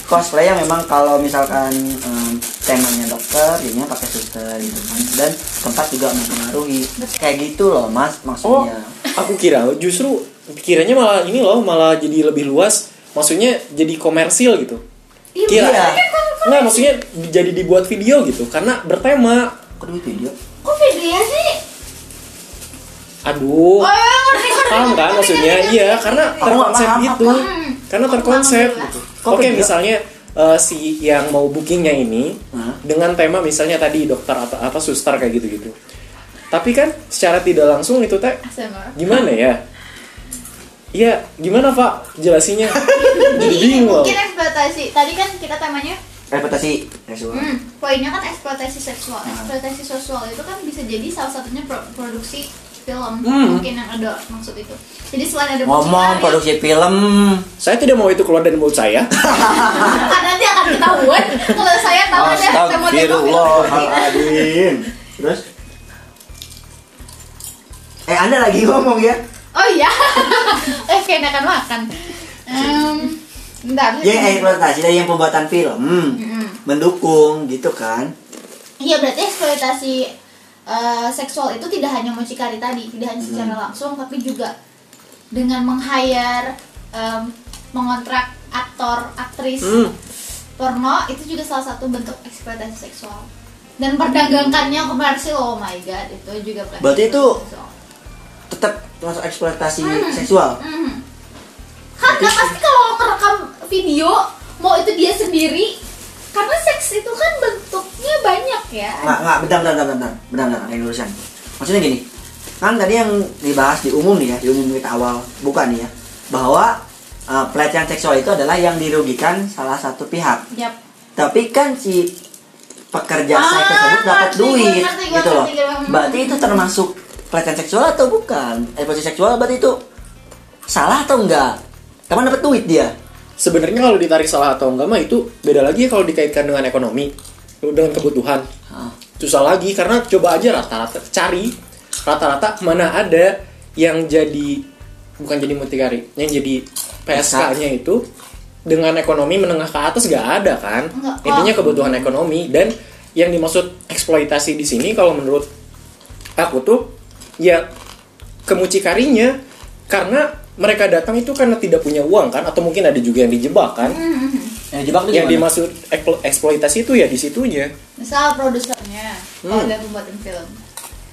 cosplay yang memang kalau misalkan em, temanya dokter jadinya pakai suster gitu kan. Dan tempat juga mempengaruhi. Kayak gitu loh mas oh maksudnya aku kira justru pikirannya malah ini loh malah jadi lebih luas. Maksudnya jadi komersil gitu Iya, kira Iya. nggak maksudnya jadi dibuat video gitu karena bertema. Kok duit video? Kok beda sih? Aduh. Oh ya ngerti ngerti paham kan ngerti, maksudnya ngerti, iya karena terkonsep itu. Hmm. karena terkonsep. gitu oke misalnya eh, si yang mau bookingnya ini Hah? dengan tema misalnya tadi dokter atau apa suster kayak gitu gitu tapi kan secara tidak langsung itu teh gimana ya Iya, gimana Pak jelasinnya? Jadi bingung mungkin eksploitasi. Tadi kan kita temanya reputasi seksual Hmm, poinnya kan eksploitasi seksual. Hmm. Eksploitasi seksual itu kan bisa jadi salah satunya pro- produksi film Hmm. mungkin yang ada maksud itu. Jadi selain ada ngomong produksi film Saya tidak mau itu keluar dari mulut saya. kan nanti akan ketahuan kalau saya tahu ada film. Astagfirullahaladzim terus eh anda lagi ngomong ya Oh iya. eh kayak akan makan. Um, bentar. jadi eksploitasi dari yang pembuatan film Mm-mm. mendukung gitu kan Iya berarti eksploitasi eh, seksual itu tidak hanya mucikari tadi, tidak hanya secara langsung, tapi juga dengan meng-hire, em, mengontrak aktor, aktris Hmm. porno itu juga salah satu bentuk eksploitasi seksual. Dan perdagangkannya komersil, oh my god, itu juga Berarti itu seksual. Tetap masuk eksploitasi Hmm. seksual Mhm. Karena pasti kalau ngerekam video mau itu dia sendiri karena seks itu kan bentuknya banyak ya. nggak nggak bentar bentar bentar bentar bentar bentar yang urusan maksudnya gini kan tadi yang dibahas di umum nih ya di umum kita awal bukan nih ya bahwa uh, pelecehan seksual itu adalah yang dirugikan salah satu pihak Yap. tapi kan si pekerja Ah, seks tersebut dapat duit gue ngerti, gue gitu loh ngerti, gue- berarti itu termasuk pelecehan seksual atau bukan eksploitasi seksual berarti itu salah atau enggak kapan dapat duit dia Sebenarnya kalau ditarik salah atau enggak mah itu beda lagi ya kalau dikaitkan dengan ekonomi, dengan kebutuhan. Hah. Susah lagi karena coba aja rata-rata cari rata-rata mana ada yang jadi bukan jadi mutikari, yang jadi PSK-nya itu dengan ekonomi menengah ke atas gak ada kan? Enggak. Intinya kebutuhan ekonomi dan yang dimaksud eksploitasi di sini kalau menurut aku tuh ya kemucikarinya karena mereka datang itu karena tidak punya uang kan atau mungkin ada juga yang dijebak kan Mhm. yang jebak yang dimaksud eksplo- eksploitasi itu ya di situnya Misal produsernya, kalau Hmm. dia pembuatan film.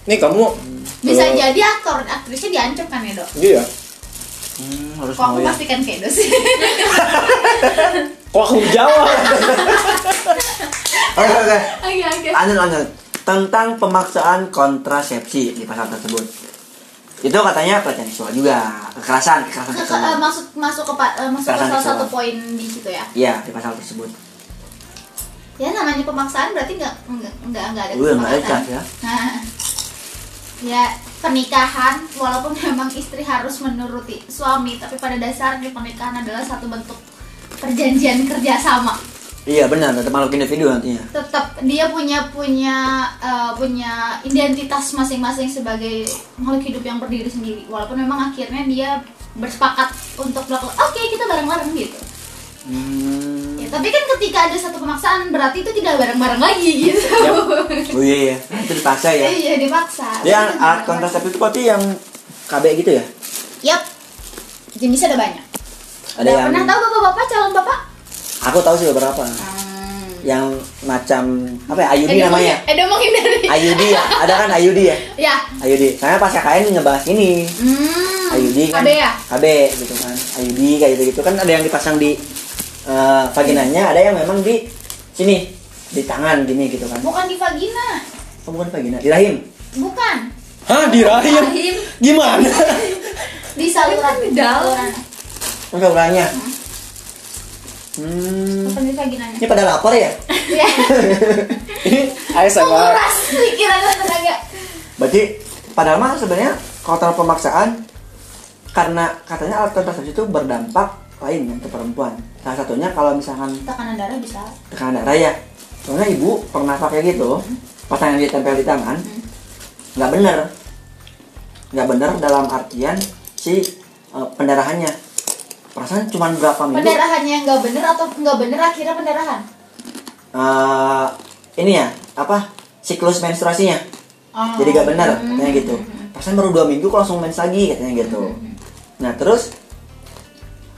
nih kamu Bisa eh, jadi aktor aktrisnya diancam kan ya dok? iya Hmm, harus Kok aku mau ya pastikan kayak dos sih? kok aku jawab oke oke Oke oke. lanjut lanjut tentang pemaksaan kontrasepsi di pasal tersebut itu katanya pelecehan seksual juga kekerasan kekerasan Ke- seksual eh, masuk masuk ke eh, masuk ke salah seksual. satu poin di situ ya. iya di pasal tersebut Ya namanya pemaksaan berarti nggak nggak nggak ada kesepakatan. ya Nah, ya pernikahan walaupun memang istri harus menuruti suami, tapi pada dasarnya pernikahan adalah satu bentuk perjanjian kerjasama. Iya benar tetap makhluk individu nantinya Tetap dia punya punya eh, punya identitas masing-masing sebagai makhluk hidup yang berdiri sendiri. Walaupun memang akhirnya dia bersepakat untuk melakukan oke kita bareng-bareng gitu. hmm. Ya, tapi kan ketika ada satu pemaksaan berarti itu tidak bareng-bareng lagi gitu. oh iya iya itu dipaksa ya Iya dipaksa. dia alat kan kontrasepsi itu berarti yang KB gitu ya Yap. jenisnya ada banyak Ada Udah yang pernah tahu bapak-bapak calon bapak aku tahu sih beberapa. hmm. Yang macam apa ya? Ayudi Edo namanya. menghi- Edo menghindari Ayudi ya, ada kan Ayudi ya? ya Ayudi. Saya pas KKN ngebahas ini. hmm. Ayudi kan. KB ya KB gitu kan. Ayudi kayak gitu gitu kan ada yang dipasang di eh, vaginanya, ada yang memang di sini di tangan gini gitu kan. bukan di vagina Oh, bukan vagina, di rahim. bukan Hah, di rahim? Rahim. Gimana? di saluran Di dalam. Enggak ulangnya. Hmm. Bukan vaginanya Ini pada lapar ya? ya Ini ASMR. menguras pikiran dan tenaga Berarti padahal mah sebenarnya kalau terlalu pemaksaan karena katanya alat kontrasepsi itu berdampak lain ya ke perempuan. Salah satunya kalau misalkan tekanan darah bisa tekanan darah ya. Soalnya ibu pernah pakai gitu, pasangan dia tempel di tangan, nggak bener, nggak bener dalam artian si eh, pendarahannya. Perasaan cuma berapa minggu? pendarahannya yang nggak bener atau nggak bener akhirnya pendarahan? Eh, ini ya apa? Siklus menstruasinya. Oh. jadi gak benar Hmm. katanya gitu. Perasaan baru dua minggu kok langsung mens lagi katanya gitu. Nah terus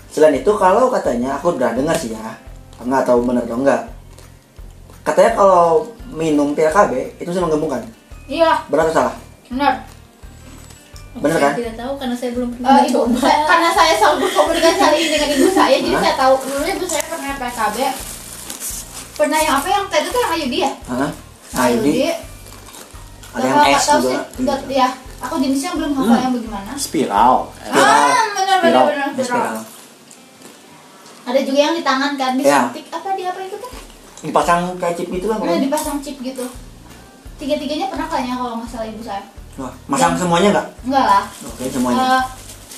selain itu kalau katanya aku udah dengar sih ya nggak tahu benar atau enggak katanya kalau minum pil KB itu bisa menggembungkan. Iya. Benar atau salah? Benar Bener Saya kan? tidak tahu karena saya belum pernah ibu coba. saya- karena saya selalu berkomunikasi hari ini dengan ibu saya jadi saya tahu. Dulu ibu saya pernah PKB. Pernah yang apa? Yang tadi tuh yang Ayudi ya? Hah? nah ini ada yang S tahu juga? sih, ya. Aku jenisnya belum hafal yang bagaimana. Spiral. ah benar benar Spiral. benar Ada spiral. spiral. ada juga yang di tangan kan Ya. disuntik apa di apa itu kan? Dipasang kayak chip gitu lah nah, dipasang chip gitu. Tiga tiganya pernah kayaknya kalau nggak salah ibu saya Wah, masang semuanya nggak? Enggak lah. Oke semuanya. Eh,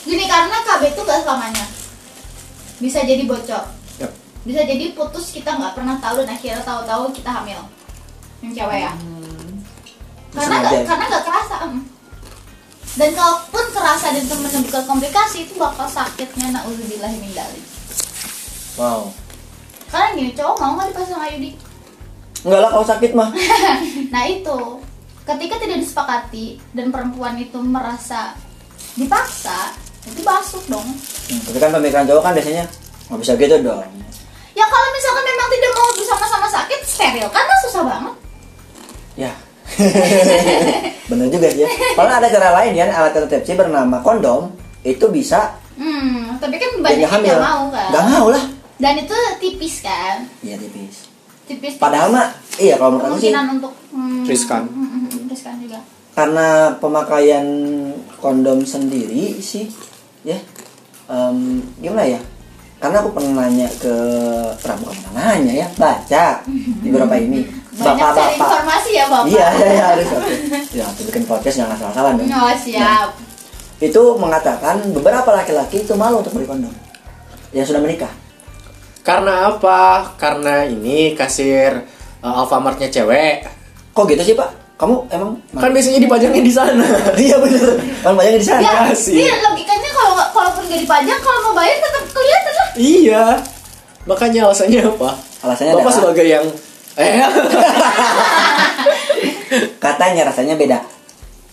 gini karena KB itu gak selamanya. Bisa jadi bocor. Yap. bisa jadi putus kita nggak pernah tahu dan akhirnya tahu-tahu kita hamil. Yang cewek ya. Karena Sengaja. nggak karena nggak kerasa dan kalaupun kerasa dan itu menimbulkan komplikasi itu bakal sakitnya nauzubillah min dzalik. wow. Karena gini cowok mau nggak dipasang IUD enggak lah kalau sakit mah. Nah itu ketika tidak disepakati dan perempuan itu merasa dipaksa itu masuk dong. Hmm, tapi kan pemikiran cowok kan biasanya nggak bisa gitu dong. Ya kalau misalkan memang tidak mau bersama-sama sakit, steril kan susah banget. ya. Bener juga sih ya. Kalau ada cara lain ya alat kontrasepsi bernama kondom itu bisa Hmm, tapi kan banyak yang nggak mau kan. nggak mau lah. Dan itu tipis kan, iya tipis tipis. padahal mah iya kalau menurut aku sih untuk hmm, Riskan. hmm, hmm, hmm, riskan juga. karena pemakaian kondom sendiri sih ya em, gimana ya karena aku pernah nanya ke pernah bukan pernah nanya ya baca di beberapa ini Banyak cari bapak-bapak informasi ya bapak. iya iya harus oke ya waktu bikin podcast jangan salah-salah dong Oh siap. itu mengatakan beberapa laki-laki itu malu untuk beli kondom yang sudah menikah Karena apa? Karena ini kasir uh, Alfamartnya cewek. kok gitu sih pak kamu emang Kan biasanya dipajangnya di sana. iya bener kan banyak di sana Ya, sih. ini logikanya kalau nggak- kalaupun nggak dipajang, kalau mau bayar tetap kelihatan lah. Iya. Makanya alasannya apa? Alasannya Bapak adalah- sebagai yang eh katanya rasanya beda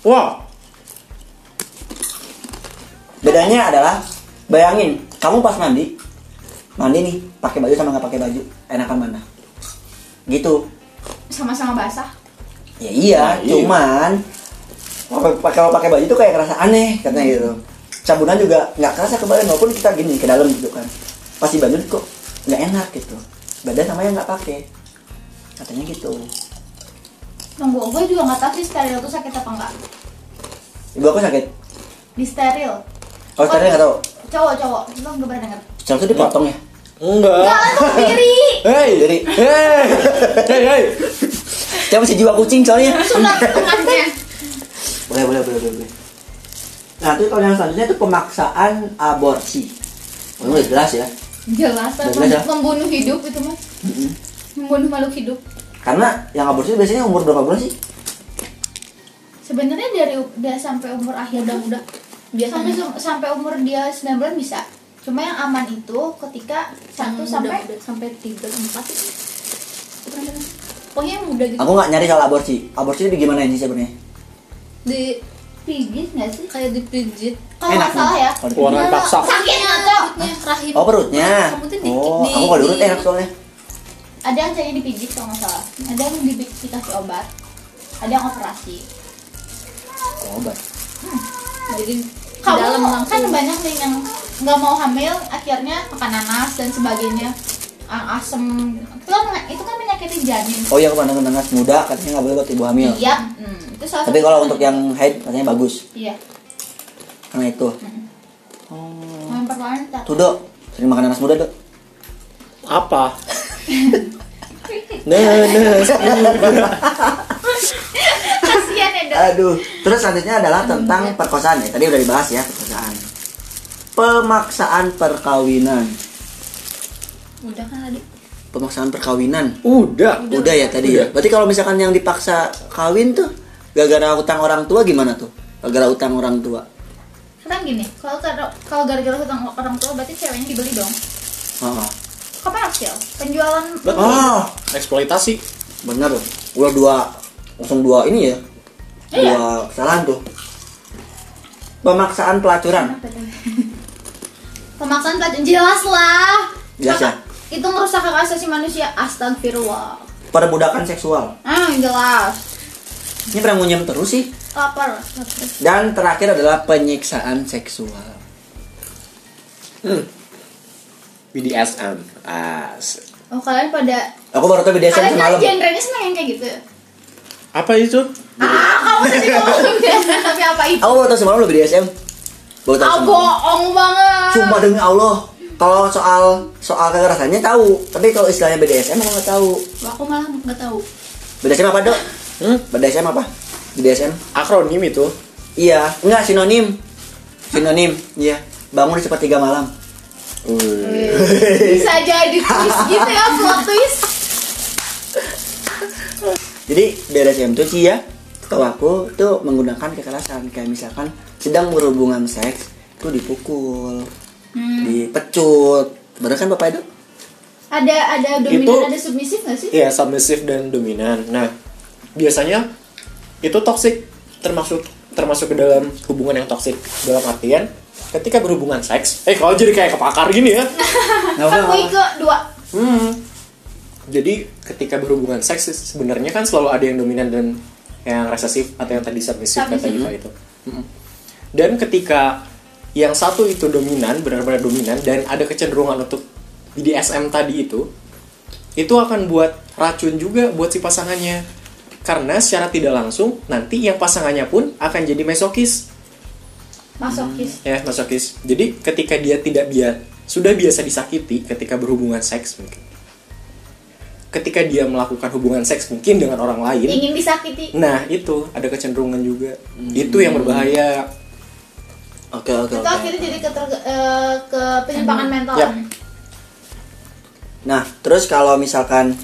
wah bedanya adalah bayangin kamu pas mandi mandi nih pakai baju sama nggak pakai baju enakan mana? Gitu. Sama-sama basah. ya iya Nah, iya. cuman pakai kalau pakai baju tuh kayak kerasa aneh katanya gitu. Sabunan juga nggak kerasa kembali walaupun kita gini ke dalam gitu kan. Pasti baju kok nggak enak gitu. Beda sama yang nggak pakai. Katanya gitu. Nunggu gue juga nggak tahu sih steril tuh sakit apa enggak. ibu aku sakit. Di steril. kalau sekarang nggak tahu? Cowok cowok, lu nggak pernah dengar. sekarang tuh dipotong ya enggak Jangan tuh diri. hei jadi hei hei hei siapa sih jiwa kucing soalnya Sunat tengahnya. boleh boleh boleh boleh nah itu kalau yang selanjutnya itu pemaksaan aborsi oh, udah jelas ya Jelas lah, Jelas ya? membunuh hidup itu mah. Mm-mm. Membunuh makhluk hidup. karena yang aborsi biasanya umur berapa bulan sih Sebenarnya dari udah sampai umur akhir dan udah sampai biasanya sum- sampai umur dia 9 bulan bisa. Cuma yang aman itu ketika satu sampai muda, sampai tiga empat itu. Aku pokoknya yang muda gitu. Aku nggak nyari soal aborsi. Aborsi itu gimana ini sebenarnya? Di dipijit nggak sih? Kayak dipijit kalau nggak salah ya. Dipijit. paksa. sakit nggak perutnya rahim. Oh perutnya. tuh Oh, di- kamu kalau diurut di- enak soalnya. ada yang saya dipijit kalau nggak salah. Ada yang di- dikasih obat. Ada yang operasi. Obat. jadi di kamu dalam kan langsung banyak nih yang nggak mau hamil akhirnya makan nanas dan sebagainya Ah, asem itu kan itu kan menyakiti janin Oh iya ke mana nanas muda katanya nggak boleh buat ibu hamil. iya hmm, itu salah Tapi kalau cara. untuk yang haid katanya bagus. iya Karena itu. yang perlahan Tuh dok, sering makan nanas muda dok. Apa? Nanas. kasihan ya dok Aduh. Terus selanjutnya adalah tentang perkosaan ya. Tadi udah dibahas ya perkosaan. Pemaksaan perkawinan. udah kan tadi Pemaksaan perkawinan. Udah. Udah, ya tadi ya. Udah. Berarti kalau misalkan yang dipaksa kawin tuh gara-gara utang orang tua gimana tuh? Gara-gara utang orang tua. kan gini kalau kalau gara-gara hutang orang tua berarti ceweknya dibeli dong Oh, komersial penjualan Betul. oh Eksploitasi. bener. Udah dua langsung dua ini ya. Iya. Dua kesalahan tuh. Pemaksaan pelacuran. pemaksaan pelajaran jelas lah Jelas ya? itu merusak hak asasi manusia astagfirullah Perbudakan seksual. ah jelas Ini pernah ngunyam terus sih. lapar Dan terakhir adalah penyiksaan seksual. BDSM. As. oh kalian pada Aku baru tahu BDSM kalian semalam. kan genrenya seneng yang kayak gitu? Apa itu? ah kamu tadi ngomongin BDSM tapi apa itu Aku baru tahu semalam lo BDSM. Baru tahu ah semalam. bohong banget Cuma demi Allah. Kalau soal soal kekerasannya tahu, tapi kalau istilahnya BDSM aku nggak tahu. aku malah nggak tahu BDSM apa dok? Hmm? BDSM apa? BDSM? Akronim itu. Iya, enggak sinonim. Sinonim, iya. Bangun di sepertiga malam. bisa jadi twist gitu ya plot twist Jadi BDSM tuh sih ya, tahu aku tuh menggunakan kekerasan kayak misalkan sedang berhubungan seks itu dipukul, Hmm. dipecut. Bener kan bapak itu? ada ada dominan Itu- ada submisif nggak sih Iya, submissive dan dominan. Nah, biasanya itu toxic termasuk termasuk ke dalam hubungan yang toxic dalam artian ketika berhubungan seks eh kalau jadi kayak kepakar gini ya gue ke dua hmm. Jadi ketika berhubungan seks sebenarnya kan selalu ada yang dominan dan yang resesif atau yang tadi submissive kata. Iva itu. Dan ketika yang satu itu dominan benar-benar dominan dan ada kecenderungan untuk BDSM tadi itu itu akan buat racun juga buat si pasangannya. Karena secara tidak langsung nanti yang pasangannya pun akan jadi mesokis masokis. Ya masokis. Jadi ketika dia tidak biar sudah biasa disakiti ketika berhubungan seks mungkin ketika dia melakukan hubungan seks mungkin dengan orang lain ingin disakiti. Nah itu ada kecenderungan juga. Itu yang berbahaya. Oke oke itu oke. akhirnya jadi ke, eh, ke penyimpangan mental. Yap. Nah, terus kalau misalkan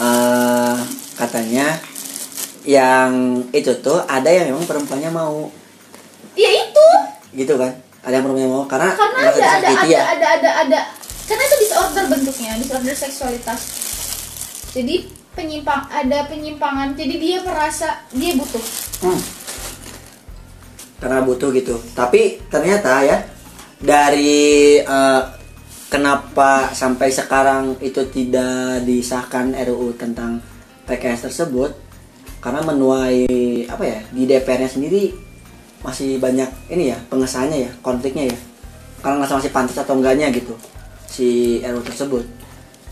eh, katanya yang itu tuh ada yang memang perempuannya mau. Ya itu. Gitu kan? Ada yang perempuannya mau? Karena karena ada ada disakiti ada, ya. ada ada ada karena itu disorder bentuknya disorder seksualitas jadi penyimpang ada penyimpangan jadi dia merasa dia butuh Hmm. Karena butuh gitu. Tapi ternyata ya dari eh, kenapa sampai sekarang itu tidak disahkan RUU tentang PKS tersebut karena menuai apa ya di DPR-nya sendiri masih banyak ini ya pengesahannya ya konfliknya ya karena nggak masih pantas atau enggaknya gitu si RUU tersebut.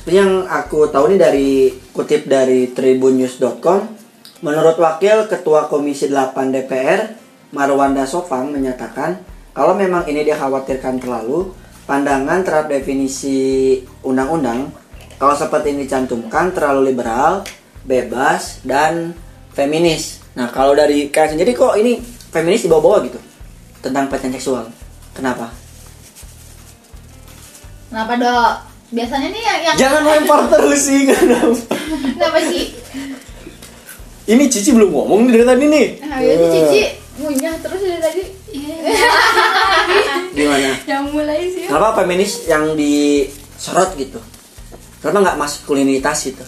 Yang aku tahu nih dari kutip dari tribunnews.com Menurut Wakil Ketua Komisi 8 DPR, Marwanda Sofang menyatakan kalau memang ini dikhawatirkan terlalu, pandangan terhadap definisi undang-undang kalau seperti ini dicantumkan terlalu liberal, bebas, dan feminis. Nah kalau dari kalian sendiri kok ini feminis dibawa-bawa gitu tentang pelecehan seksual. Kenapa? kenapa dok biasanya nih yang, yang jangan lempar terus sih kenapa kenapa sih ini Cici belum ngomong nih dari tadi nih nah, itu cici ngunyah terus dari tadi Gimana? yang mulai sih Kenapa feminis yang disorot gitu? Kenapa nggak maskulinitas gitu?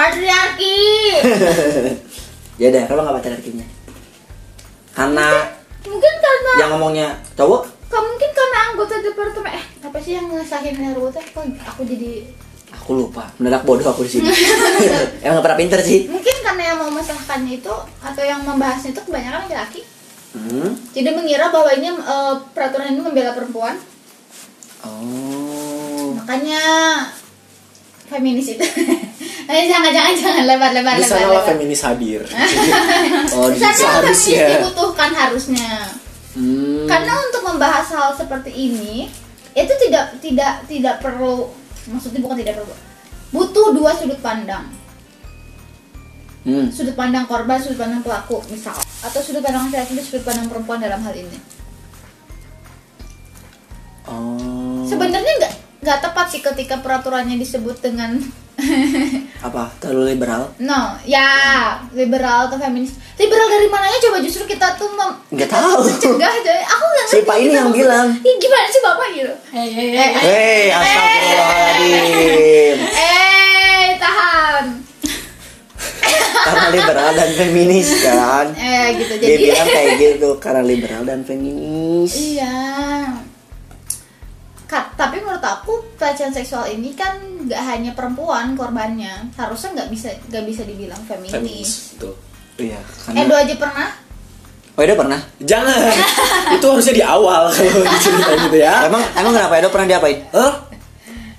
patriarki ya deh, kenapa nggak patriarkinya? Karena mungkin karena yang ngomongnya cowok Kak mungkin karena anggota departemen. Eh apa sih yang ngesahin RUU teh kok aku jadi aku lupa. Mendadak bodoh aku di sini. Emang gak pernah pinter sih. Mungkin karena yang mau mesahkannya itu atau yang membahasnya itu kebanyakan laki-laki. Hmm. jadi mengira bahwa ini eh, peraturan ini membela perempuan. Oh. Makanya feminis itu. Eh, jangan jangan jangan. Lebar lebar di lebar, sana lah lebar. feminis hadir. Oh Di di sana feminis seharusnya. dibutuhkan harusnya hmm. karena untuk membahas hal seperti ini itu tidak tidak tidak perlu maksudnya bukan tidak perlu butuh dua sudut pandang hmm. sudut pandang korban sudut pandang pelaku misal atau sudut pandang laki-laki sudut pandang perempuan dalam hal ini oh sebenarnya nggak nggak tepat sih ketika peraturannya disebut dengan apa? Terlalu liberal? No ya liberal atau feminis. Liberal dari mananya coba justru kita tuh mem Nggak tahu. mencegah jadi aku nggak ngerti Pak ini kita yang bilang. Ih, gimana sih bapak gitu hei hei hei. Hei astagfirullahaladzim. Eh tahan. Karena liberal dan feminis kan? Eh gitu dia jadi. bilang kayak gitu karena liberal dan feminis. Iya Ka- tapi menurut aku pelecehan seksual ini kan nggak hanya perempuan korbannya. Harusnya nggak bisa nggak bisa dibilang feminis, feminis betul. Iya Edo karena aja pernah? Oh Edo pernah? Jangan! Itu harusnya di awal kalau cerita gitu ya. Emang emang kenapa Edo pernah diapain? Hah?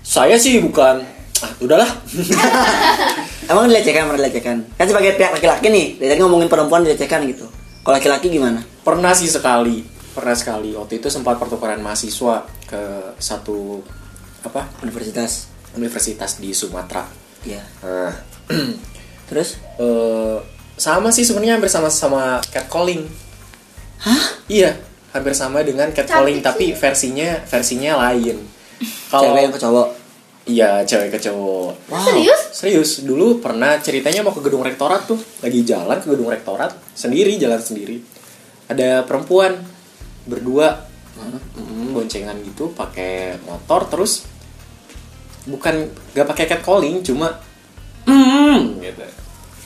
saya sih bukan. Ah udahlah. Emang dilecehkan pernah dilecehkan? Kan sebagai pihak laki-laki nih dari tadi ngomongin perempuan dilecehkan gitu. Kalau laki-laki gimana? Pernah sih sekali. Pernah sekali. Waktu itu sempat pertukaran mahasiswa ke satu apa universitas universitas di Sumatera. Iya. Nah, terus? Eh, sama sih sebenarnya hampir sama sama catcalling. Hah? Iya hampir sama dengan catcalling tapi versinya versinya lain. Kalau cewek yang ke cowok? Iya cewek ke cowok. Wow. Serius? Serius dulu pernah ceritanya mau ke gedung rektorat tuh. Lagi jalan ke gedung rektorat sendiri jalan sendiri. Ada perempuan berdua mm, boncengan gitu pakai motor terus bukan gak pakai catcalling cuma mm, gitu.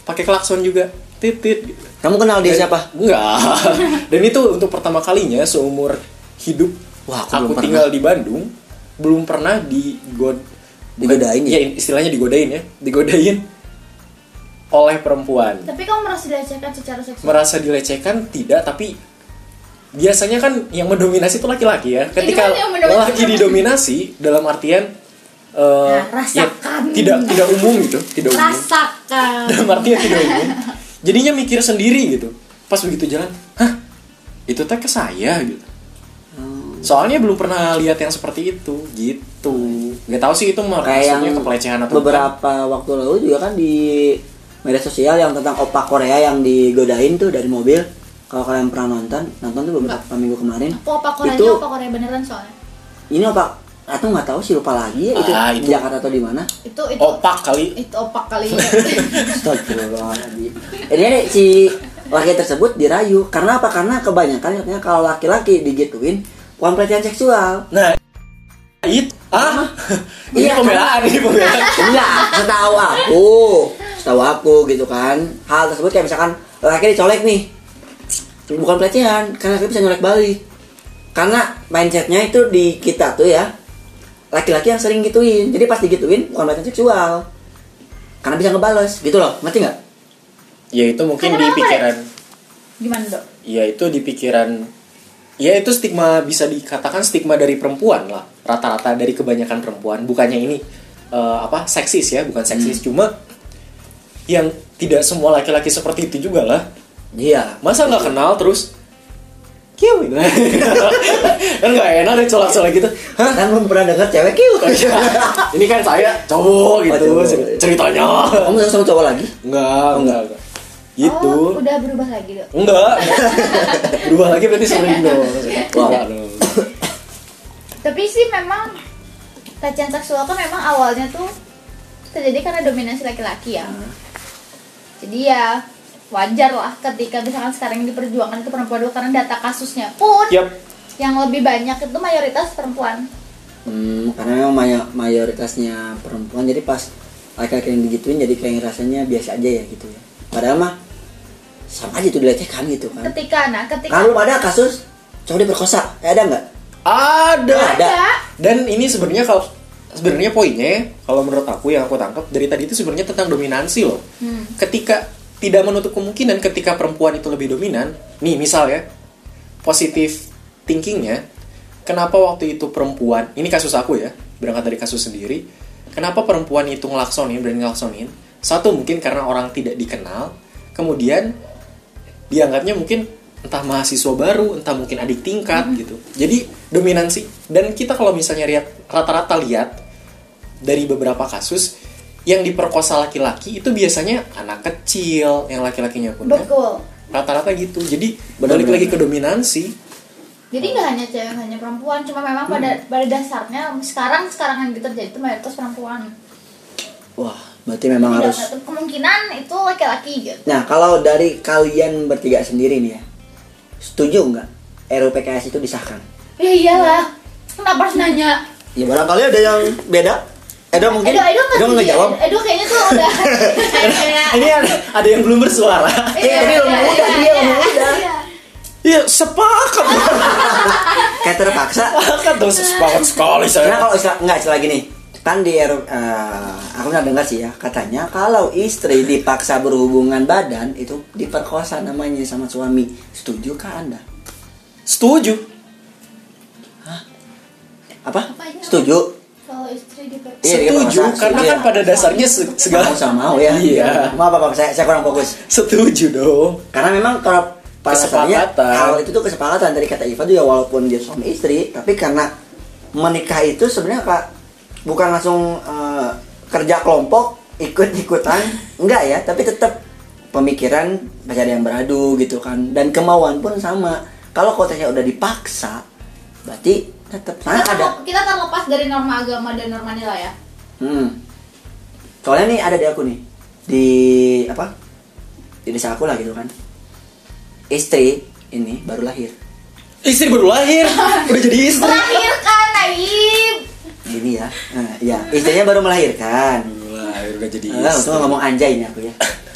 Pakai klakson juga titit gitu. Kamu kenal dia siapa? Enggak. Dan itu untuk pertama kalinya seumur hidup Wah, aku aku, tinggal di Bandung belum pernah digod Digodain ya? Istilahnya digodain ya digodain oleh perempuan. Tapi kamu merasa dilecehkan secara seksual? Merasa dilecehkan tidak tapi biasanya kan yang mendominasi itu laki-laki ya. Ketika yang mendominasi? lelaki didominasi dalam artian eh, Nah, rasakan. ya, tidak tidak umum gitu tidak umum. Rasakan. Dalam artian tidak umum. Jadinya mikir sendiri gitu. Pas begitu jalan hah itu teh ke saya gitu. Soalnya belum pernah lihat yang seperti itu gitu. Nggak tahu sih itu kayak yang maksudnya kepelecehan atau bukan. beberapa waktu lalu juga kan di media sosial yang tentang opak Korea yang digodain tuh dari mobil kalau kalian pernah nonton nonton tuh beberapa minggu kemarin apa apa Koreanya itu apa Korea beneran soalnya? Ini opak atau nggak tahu sih lupa lagi ya, itu, Ah, di itu. Jakarta atau di mana? Itu itu opak kali. Itu opak kali. Ya Astagfirullahaladzim. Ini si laki tersebut dirayu. Karena apa? Karena kebanyakan katanya kalau laki-laki digituin bukan pelecehan seksual. nah itu ah? Ini Iya, pembelaan ini pembelaan Enggak, setahu aku, setahu aku gitu kan. Hal tersebut kayak misalkan laki dicolek nih, bukan pelecehan, karena laki bisa nyolek balik. Karena mindsetnya itu di kita tuh ya, laki-laki yang sering gituin. Jadi pas digituin bukan pelecehan seksual, karena bisa ngebales, gitu loh. Ngerti nggak? ya itu mungkin Kenapa di apa, pikiran. Gimana dok? Ya itu di pikiran. Ya itu stigma bisa dikatakan stigma dari perempuan lah. Rata-rata dari kebanyakan perempuan. Bukannya ini eh, apa seksis ya bukan seksis. Cuma yang tidak semua laki-laki seperti itu juga lah Iya. masa nggak kenal terus kiu gitu kan nggak enak deh colak-colak gitu hah Kan belum pernah dengar cewek cute. ini kan saya cowok gitu cowok. ceritanya Kamu sama cowok lagi? enggak enggak enggak. gitu oh, udah berubah lagi dok enggak berubah lagi berarti sering dong Wow. Dong. tapi sih memang pelecehan seksual kan memang awalnya tuh terjadi karena dominasi laki-laki ya jadi ya wajar lah ketika misalkan sekarang yang diperjuangkan itu perempuan dulu karena data kasusnya pun Yap. yang lebih banyak itu mayoritas perempuan Hmm, karena memang may- mayoritasnya perempuan jadi pas laki-laki yang digituin jadi kayak rasanya biasa aja ya gitu ya. Padahal mah sama aja itu dilecehkan gitu kan ketika nah ketika kan belum ada kasus cowok diperkosa ya ada nggak Ada. Ada. Dan ini sebenarnya kalau sebenarnya poinnya kalau menurut aku yang aku tangkap dari tadi itu sebenarnya tentang dominansi loh. Ketika tidak menutup kemungkinan ketika perempuan itu lebih dominan, nih misal ya positif thinkingnya, kenapa waktu itu perempuan, ini kasus aku ya, berangkat dari kasus sendiri, kenapa perempuan itu ngelaksonin, berani ngelaksonin? Satu mungkin karena orang tidak dikenal, kemudian dianggapnya mungkin entah mahasiswa baru, entah mungkin adik tingkat gitu. Jadi dominansi dan kita kalau misalnya lihat rata-rata lihat dari beberapa kasus yang diperkosa laki-laki itu biasanya anak kecil yang laki-lakinya pun ya. betul. Rata-rata gitu. Jadi Benar, balik benar, lagi ke dominansi. jadi nggak hanya cewek hanya perempuan. Cuma memang pada Hmm. pada dasarnya sekarang sekarang yang terjadi itu mayoritas perempuan. Wah berarti memang tidak harus kemungkinan itu laki-laki gitu. Nah kalau dari kalian bertiga sendiri nih ya setuju nggak RUU PKS itu disahkan? Ya iyalah. Kenapa harus nanya? Ya barangkali ada yang beda Edo mungkin Edo Edo nggak Edo setuju nggak ya? jawab Edo kayaknya tuh udah Ini ada, ada yang belum bersuara. Iya, Ini iya, lebih iya, iya, dia iya, muda. iya. Iya, sepakat. kayak terpaksa sepakat dong, sepakat sekali karena saya. kalau istilah nggak istilah gini kan di eh, aku pernah dengar sih ya katanya kalau istri dipaksa berhubungan badan itu diperkosa namanya sama suami setuju kah anda Setuju. apa Apanya? setuju kalau istri di Iya, Setuju, merasa karena setuju kan ya. pada dasarnya se- segala sama mau ya Iya. maaf apa saya, saya kurang fokus. Setuju dong. karena memang kalau pada dasarnya Kesepakatan. hal itu tuh kesepakatan dari kata Iva tuh ya walaupun dia suami istri tapi karena menikah itu sebenarnya pak bukan langsung eh, kerja kelompok ikut ikutan enggak ya. Tapi tetap pemikiran ada yang beradu gitu kan. Dan kemauan pun sama. Kalau konteksnya udah dipaksa berarti tetap kita, nah, ada kita terlepas dari norma agama dan norma nilai ya Hmm. Soalnya nih ada di aku nih di apa? Di desa aku lah gitu kan. Istri ini baru lahir. Istri baru lahir, udah jadi istri. melahirkan Naib Gini ya. Nah, iya, istrinya baru melahirkan. Lahir udah jadi Ah, istri. untung ngomong anjay nih aku ya.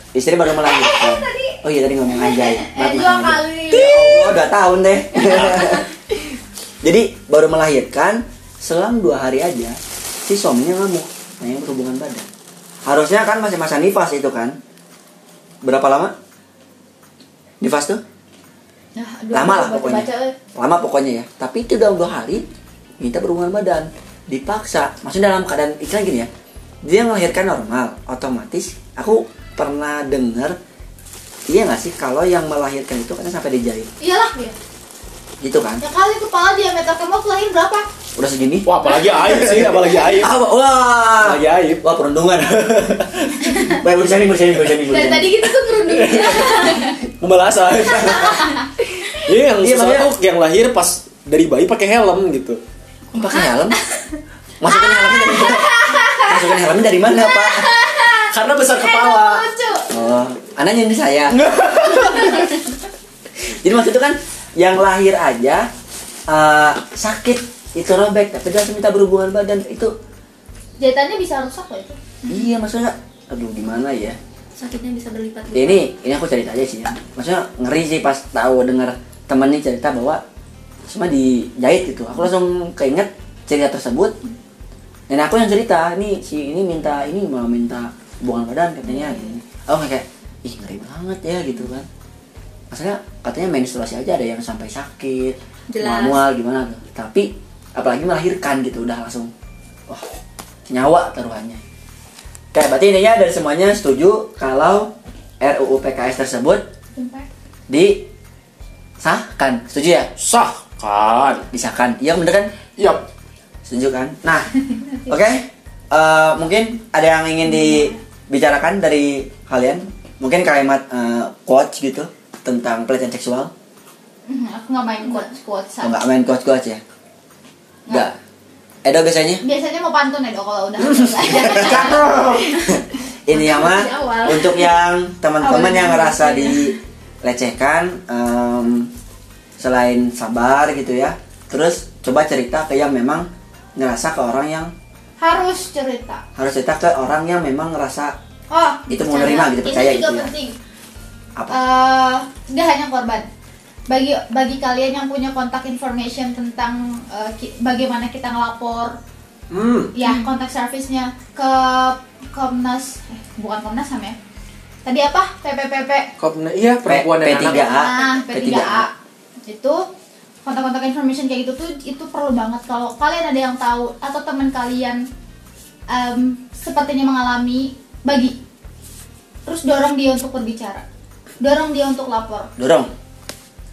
Istri baru melahirkan. Oh iya tadi ngomong anjay. eh dua kali Oh, dua tahun deh. Jadi baru melahirkan, selang dua hari aja si suaminya ngamuk, pengen berhubungan badan. Harusnya kan masih masa nifas itu kan. Berapa lama? Nifas tuh? Nah, aduh, Lama lah baca- pokoknya. baca. Lama pokoknya ya. Tapi itu udah dua hari minta berhubungan badan, dipaksa. Maksudnya dalam keadaan istilah gini ya. Dia melahirkan normal, otomatis aku pernah dengar Iya nggak sih kalau yang melahirkan itu kan sampai dijahit iyalah ya gitu kan? ya kali kepala diameter kamu waktu lahir berapa Udah segini? Wah, apalagi aib sih, apalagi aib. Ah, wah, Apalagi aib. wah perundungan. Baik bersani bersani bersani dari tadi gitu tuh kerudungnya Pembalasan. Iya, yang Iya, susah makanya- tuh yang lahir pas dari bayi pakai helm gitu. Pakai helm? Masukin helmnya dari mana? Masukin helmnya dari mana, Pak? Karena besar kepala. lucu Oh, anaknya ini saya. Jadi maksud itu kan yang lahir aja eh, sakit. Itu robek tapi dia langsung minta berhubungan badan. Itu jahitannya bisa rusak loh itu. Iya maksudnya aduh gimana ya? Sakitnya bisa berlipat ini ini aku cerita aja sih ya. maksudnya ngeri sih pas tahu dengar temen nih cerita bahwa cuma dijahit gitu. Aku langsung keinget cerita tersebut. Dan aku yang cerita nih si ini minta ini mau minta hubungan badan katanya gini. aku kayak ih ngeri banget ya gitu kan maksudnya katanya menstruasi aja ada yang sampai sakit Jelas. mual gimana tuh tapi apalagi melahirkan gitu udah langsung wah nyawa taruhannya. Kayak berarti intinya dari semuanya setuju kalau RUU PKS tersebut disahkan. Setuju ya? Sah kan. disahkan. Iya bener kan? Yap. setuju kan? Nah oke. Eh, mungkin ada yang ingin dibicarakan dari kalian? Mungkin kalimat eh, quotes gitu tentang pelecehan seksual? Hmm, aku nggak main quotes quotes Oh, nggak main quotes quotes ya? Nggak. Edo biasanya? Biasanya mau pantun dok kalau udah ini ya mah untuk yang teman-teman yang ngerasa dilecehkan em, selain sabar gitu ya terus coba cerita ke yang memang ngerasa ke orang yang harus cerita. harus cerita ke orang yang memang ngerasa oh Itu mau nerima gitu, percaya juga gitu ya. penting Apa? Eh, nggak hanya korban. Bagi bagi kalian yang punya kontak information tentang eh, ki- bagaimana kita ngelapor, Hmm. ya kontak service-nya ke Komnas, eh, bukan Komnas HAM ya. Tadi apa? PPPP. Komna, iya perempuan P- dan P3A. anak. Nah, P3A. P3A. Itu kontak-kontak information kayak gitu tuh itu perlu banget kalau kalian ada yang tahu atau teman kalian em, sepertinya mengalami bagi terus dorong dia untuk berbicara dorong dia untuk lapor Dorong.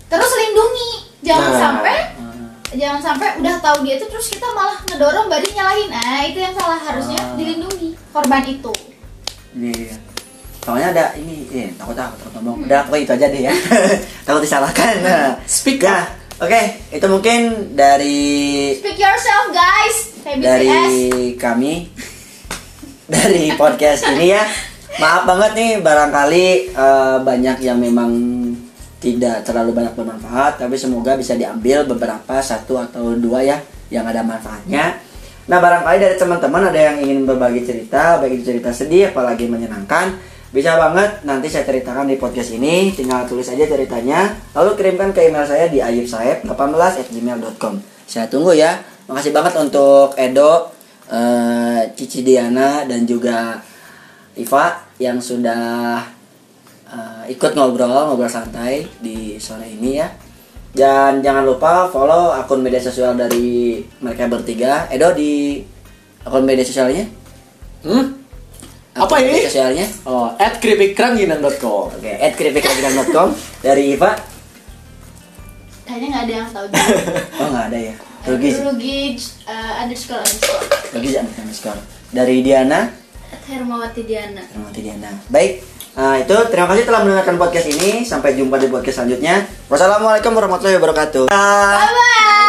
terus lindungi jangan Nah. sampai jangan sampai udah tahu dia itu terus kita malah ngedorong badi nyalahin nah itu yang salah harusnya Ah. dilindungi korban itu Iya. Soalnya ada ini, eh, takut takut takut ngomong. Udah pokoknya itu aja deh ya. takut disalahkan. Nah, Speak ya. Oke, itu mungkin dari speak yourself guys BTS dari kami dari podcast ini ya. Maaf banget nih barangkali eh, banyak yang memang tidak terlalu banyak bermanfaat tapi semoga bisa diambil beberapa satu atau dua ya yang ada manfaatnya. Nah barangkali dari teman-teman ada yang ingin berbagi cerita baik itu cerita sedih apalagi menyenangkan bisa banget nanti saya ceritakan di podcast ini. Tinggal tulis aja ceritanya lalu kirimkan ke email saya di ayubsaeb18@gmail.com saya tunggu ya. Makasih banget untuk Edo eh, Cici Diana dan juga Iva yang sudah eh, ikut ngobrol ngobrol santai di sore ini ya dan jangan lupa follow akun media sosial dari mereka bertiga Edo di akun media sosialnya Hmm? Akun Apa ini? media sosialnya Oh, at keripikranginang.com Oke, at keripikranginang.com dari Iva. kayaknya nggak ada yang tahu juga Oh nggak ada ya. Rugi. Rugi uh, underscore underscore rugi underscore. Dari Diana, Hermawati Diana terima kasih Diana. Baik, nah, itu terima kasih telah mendengarkan podcast ini. Sampai jumpa di podcast selanjutnya. Wassalamualaikum warahmatullahi wabarakatuh. bye bye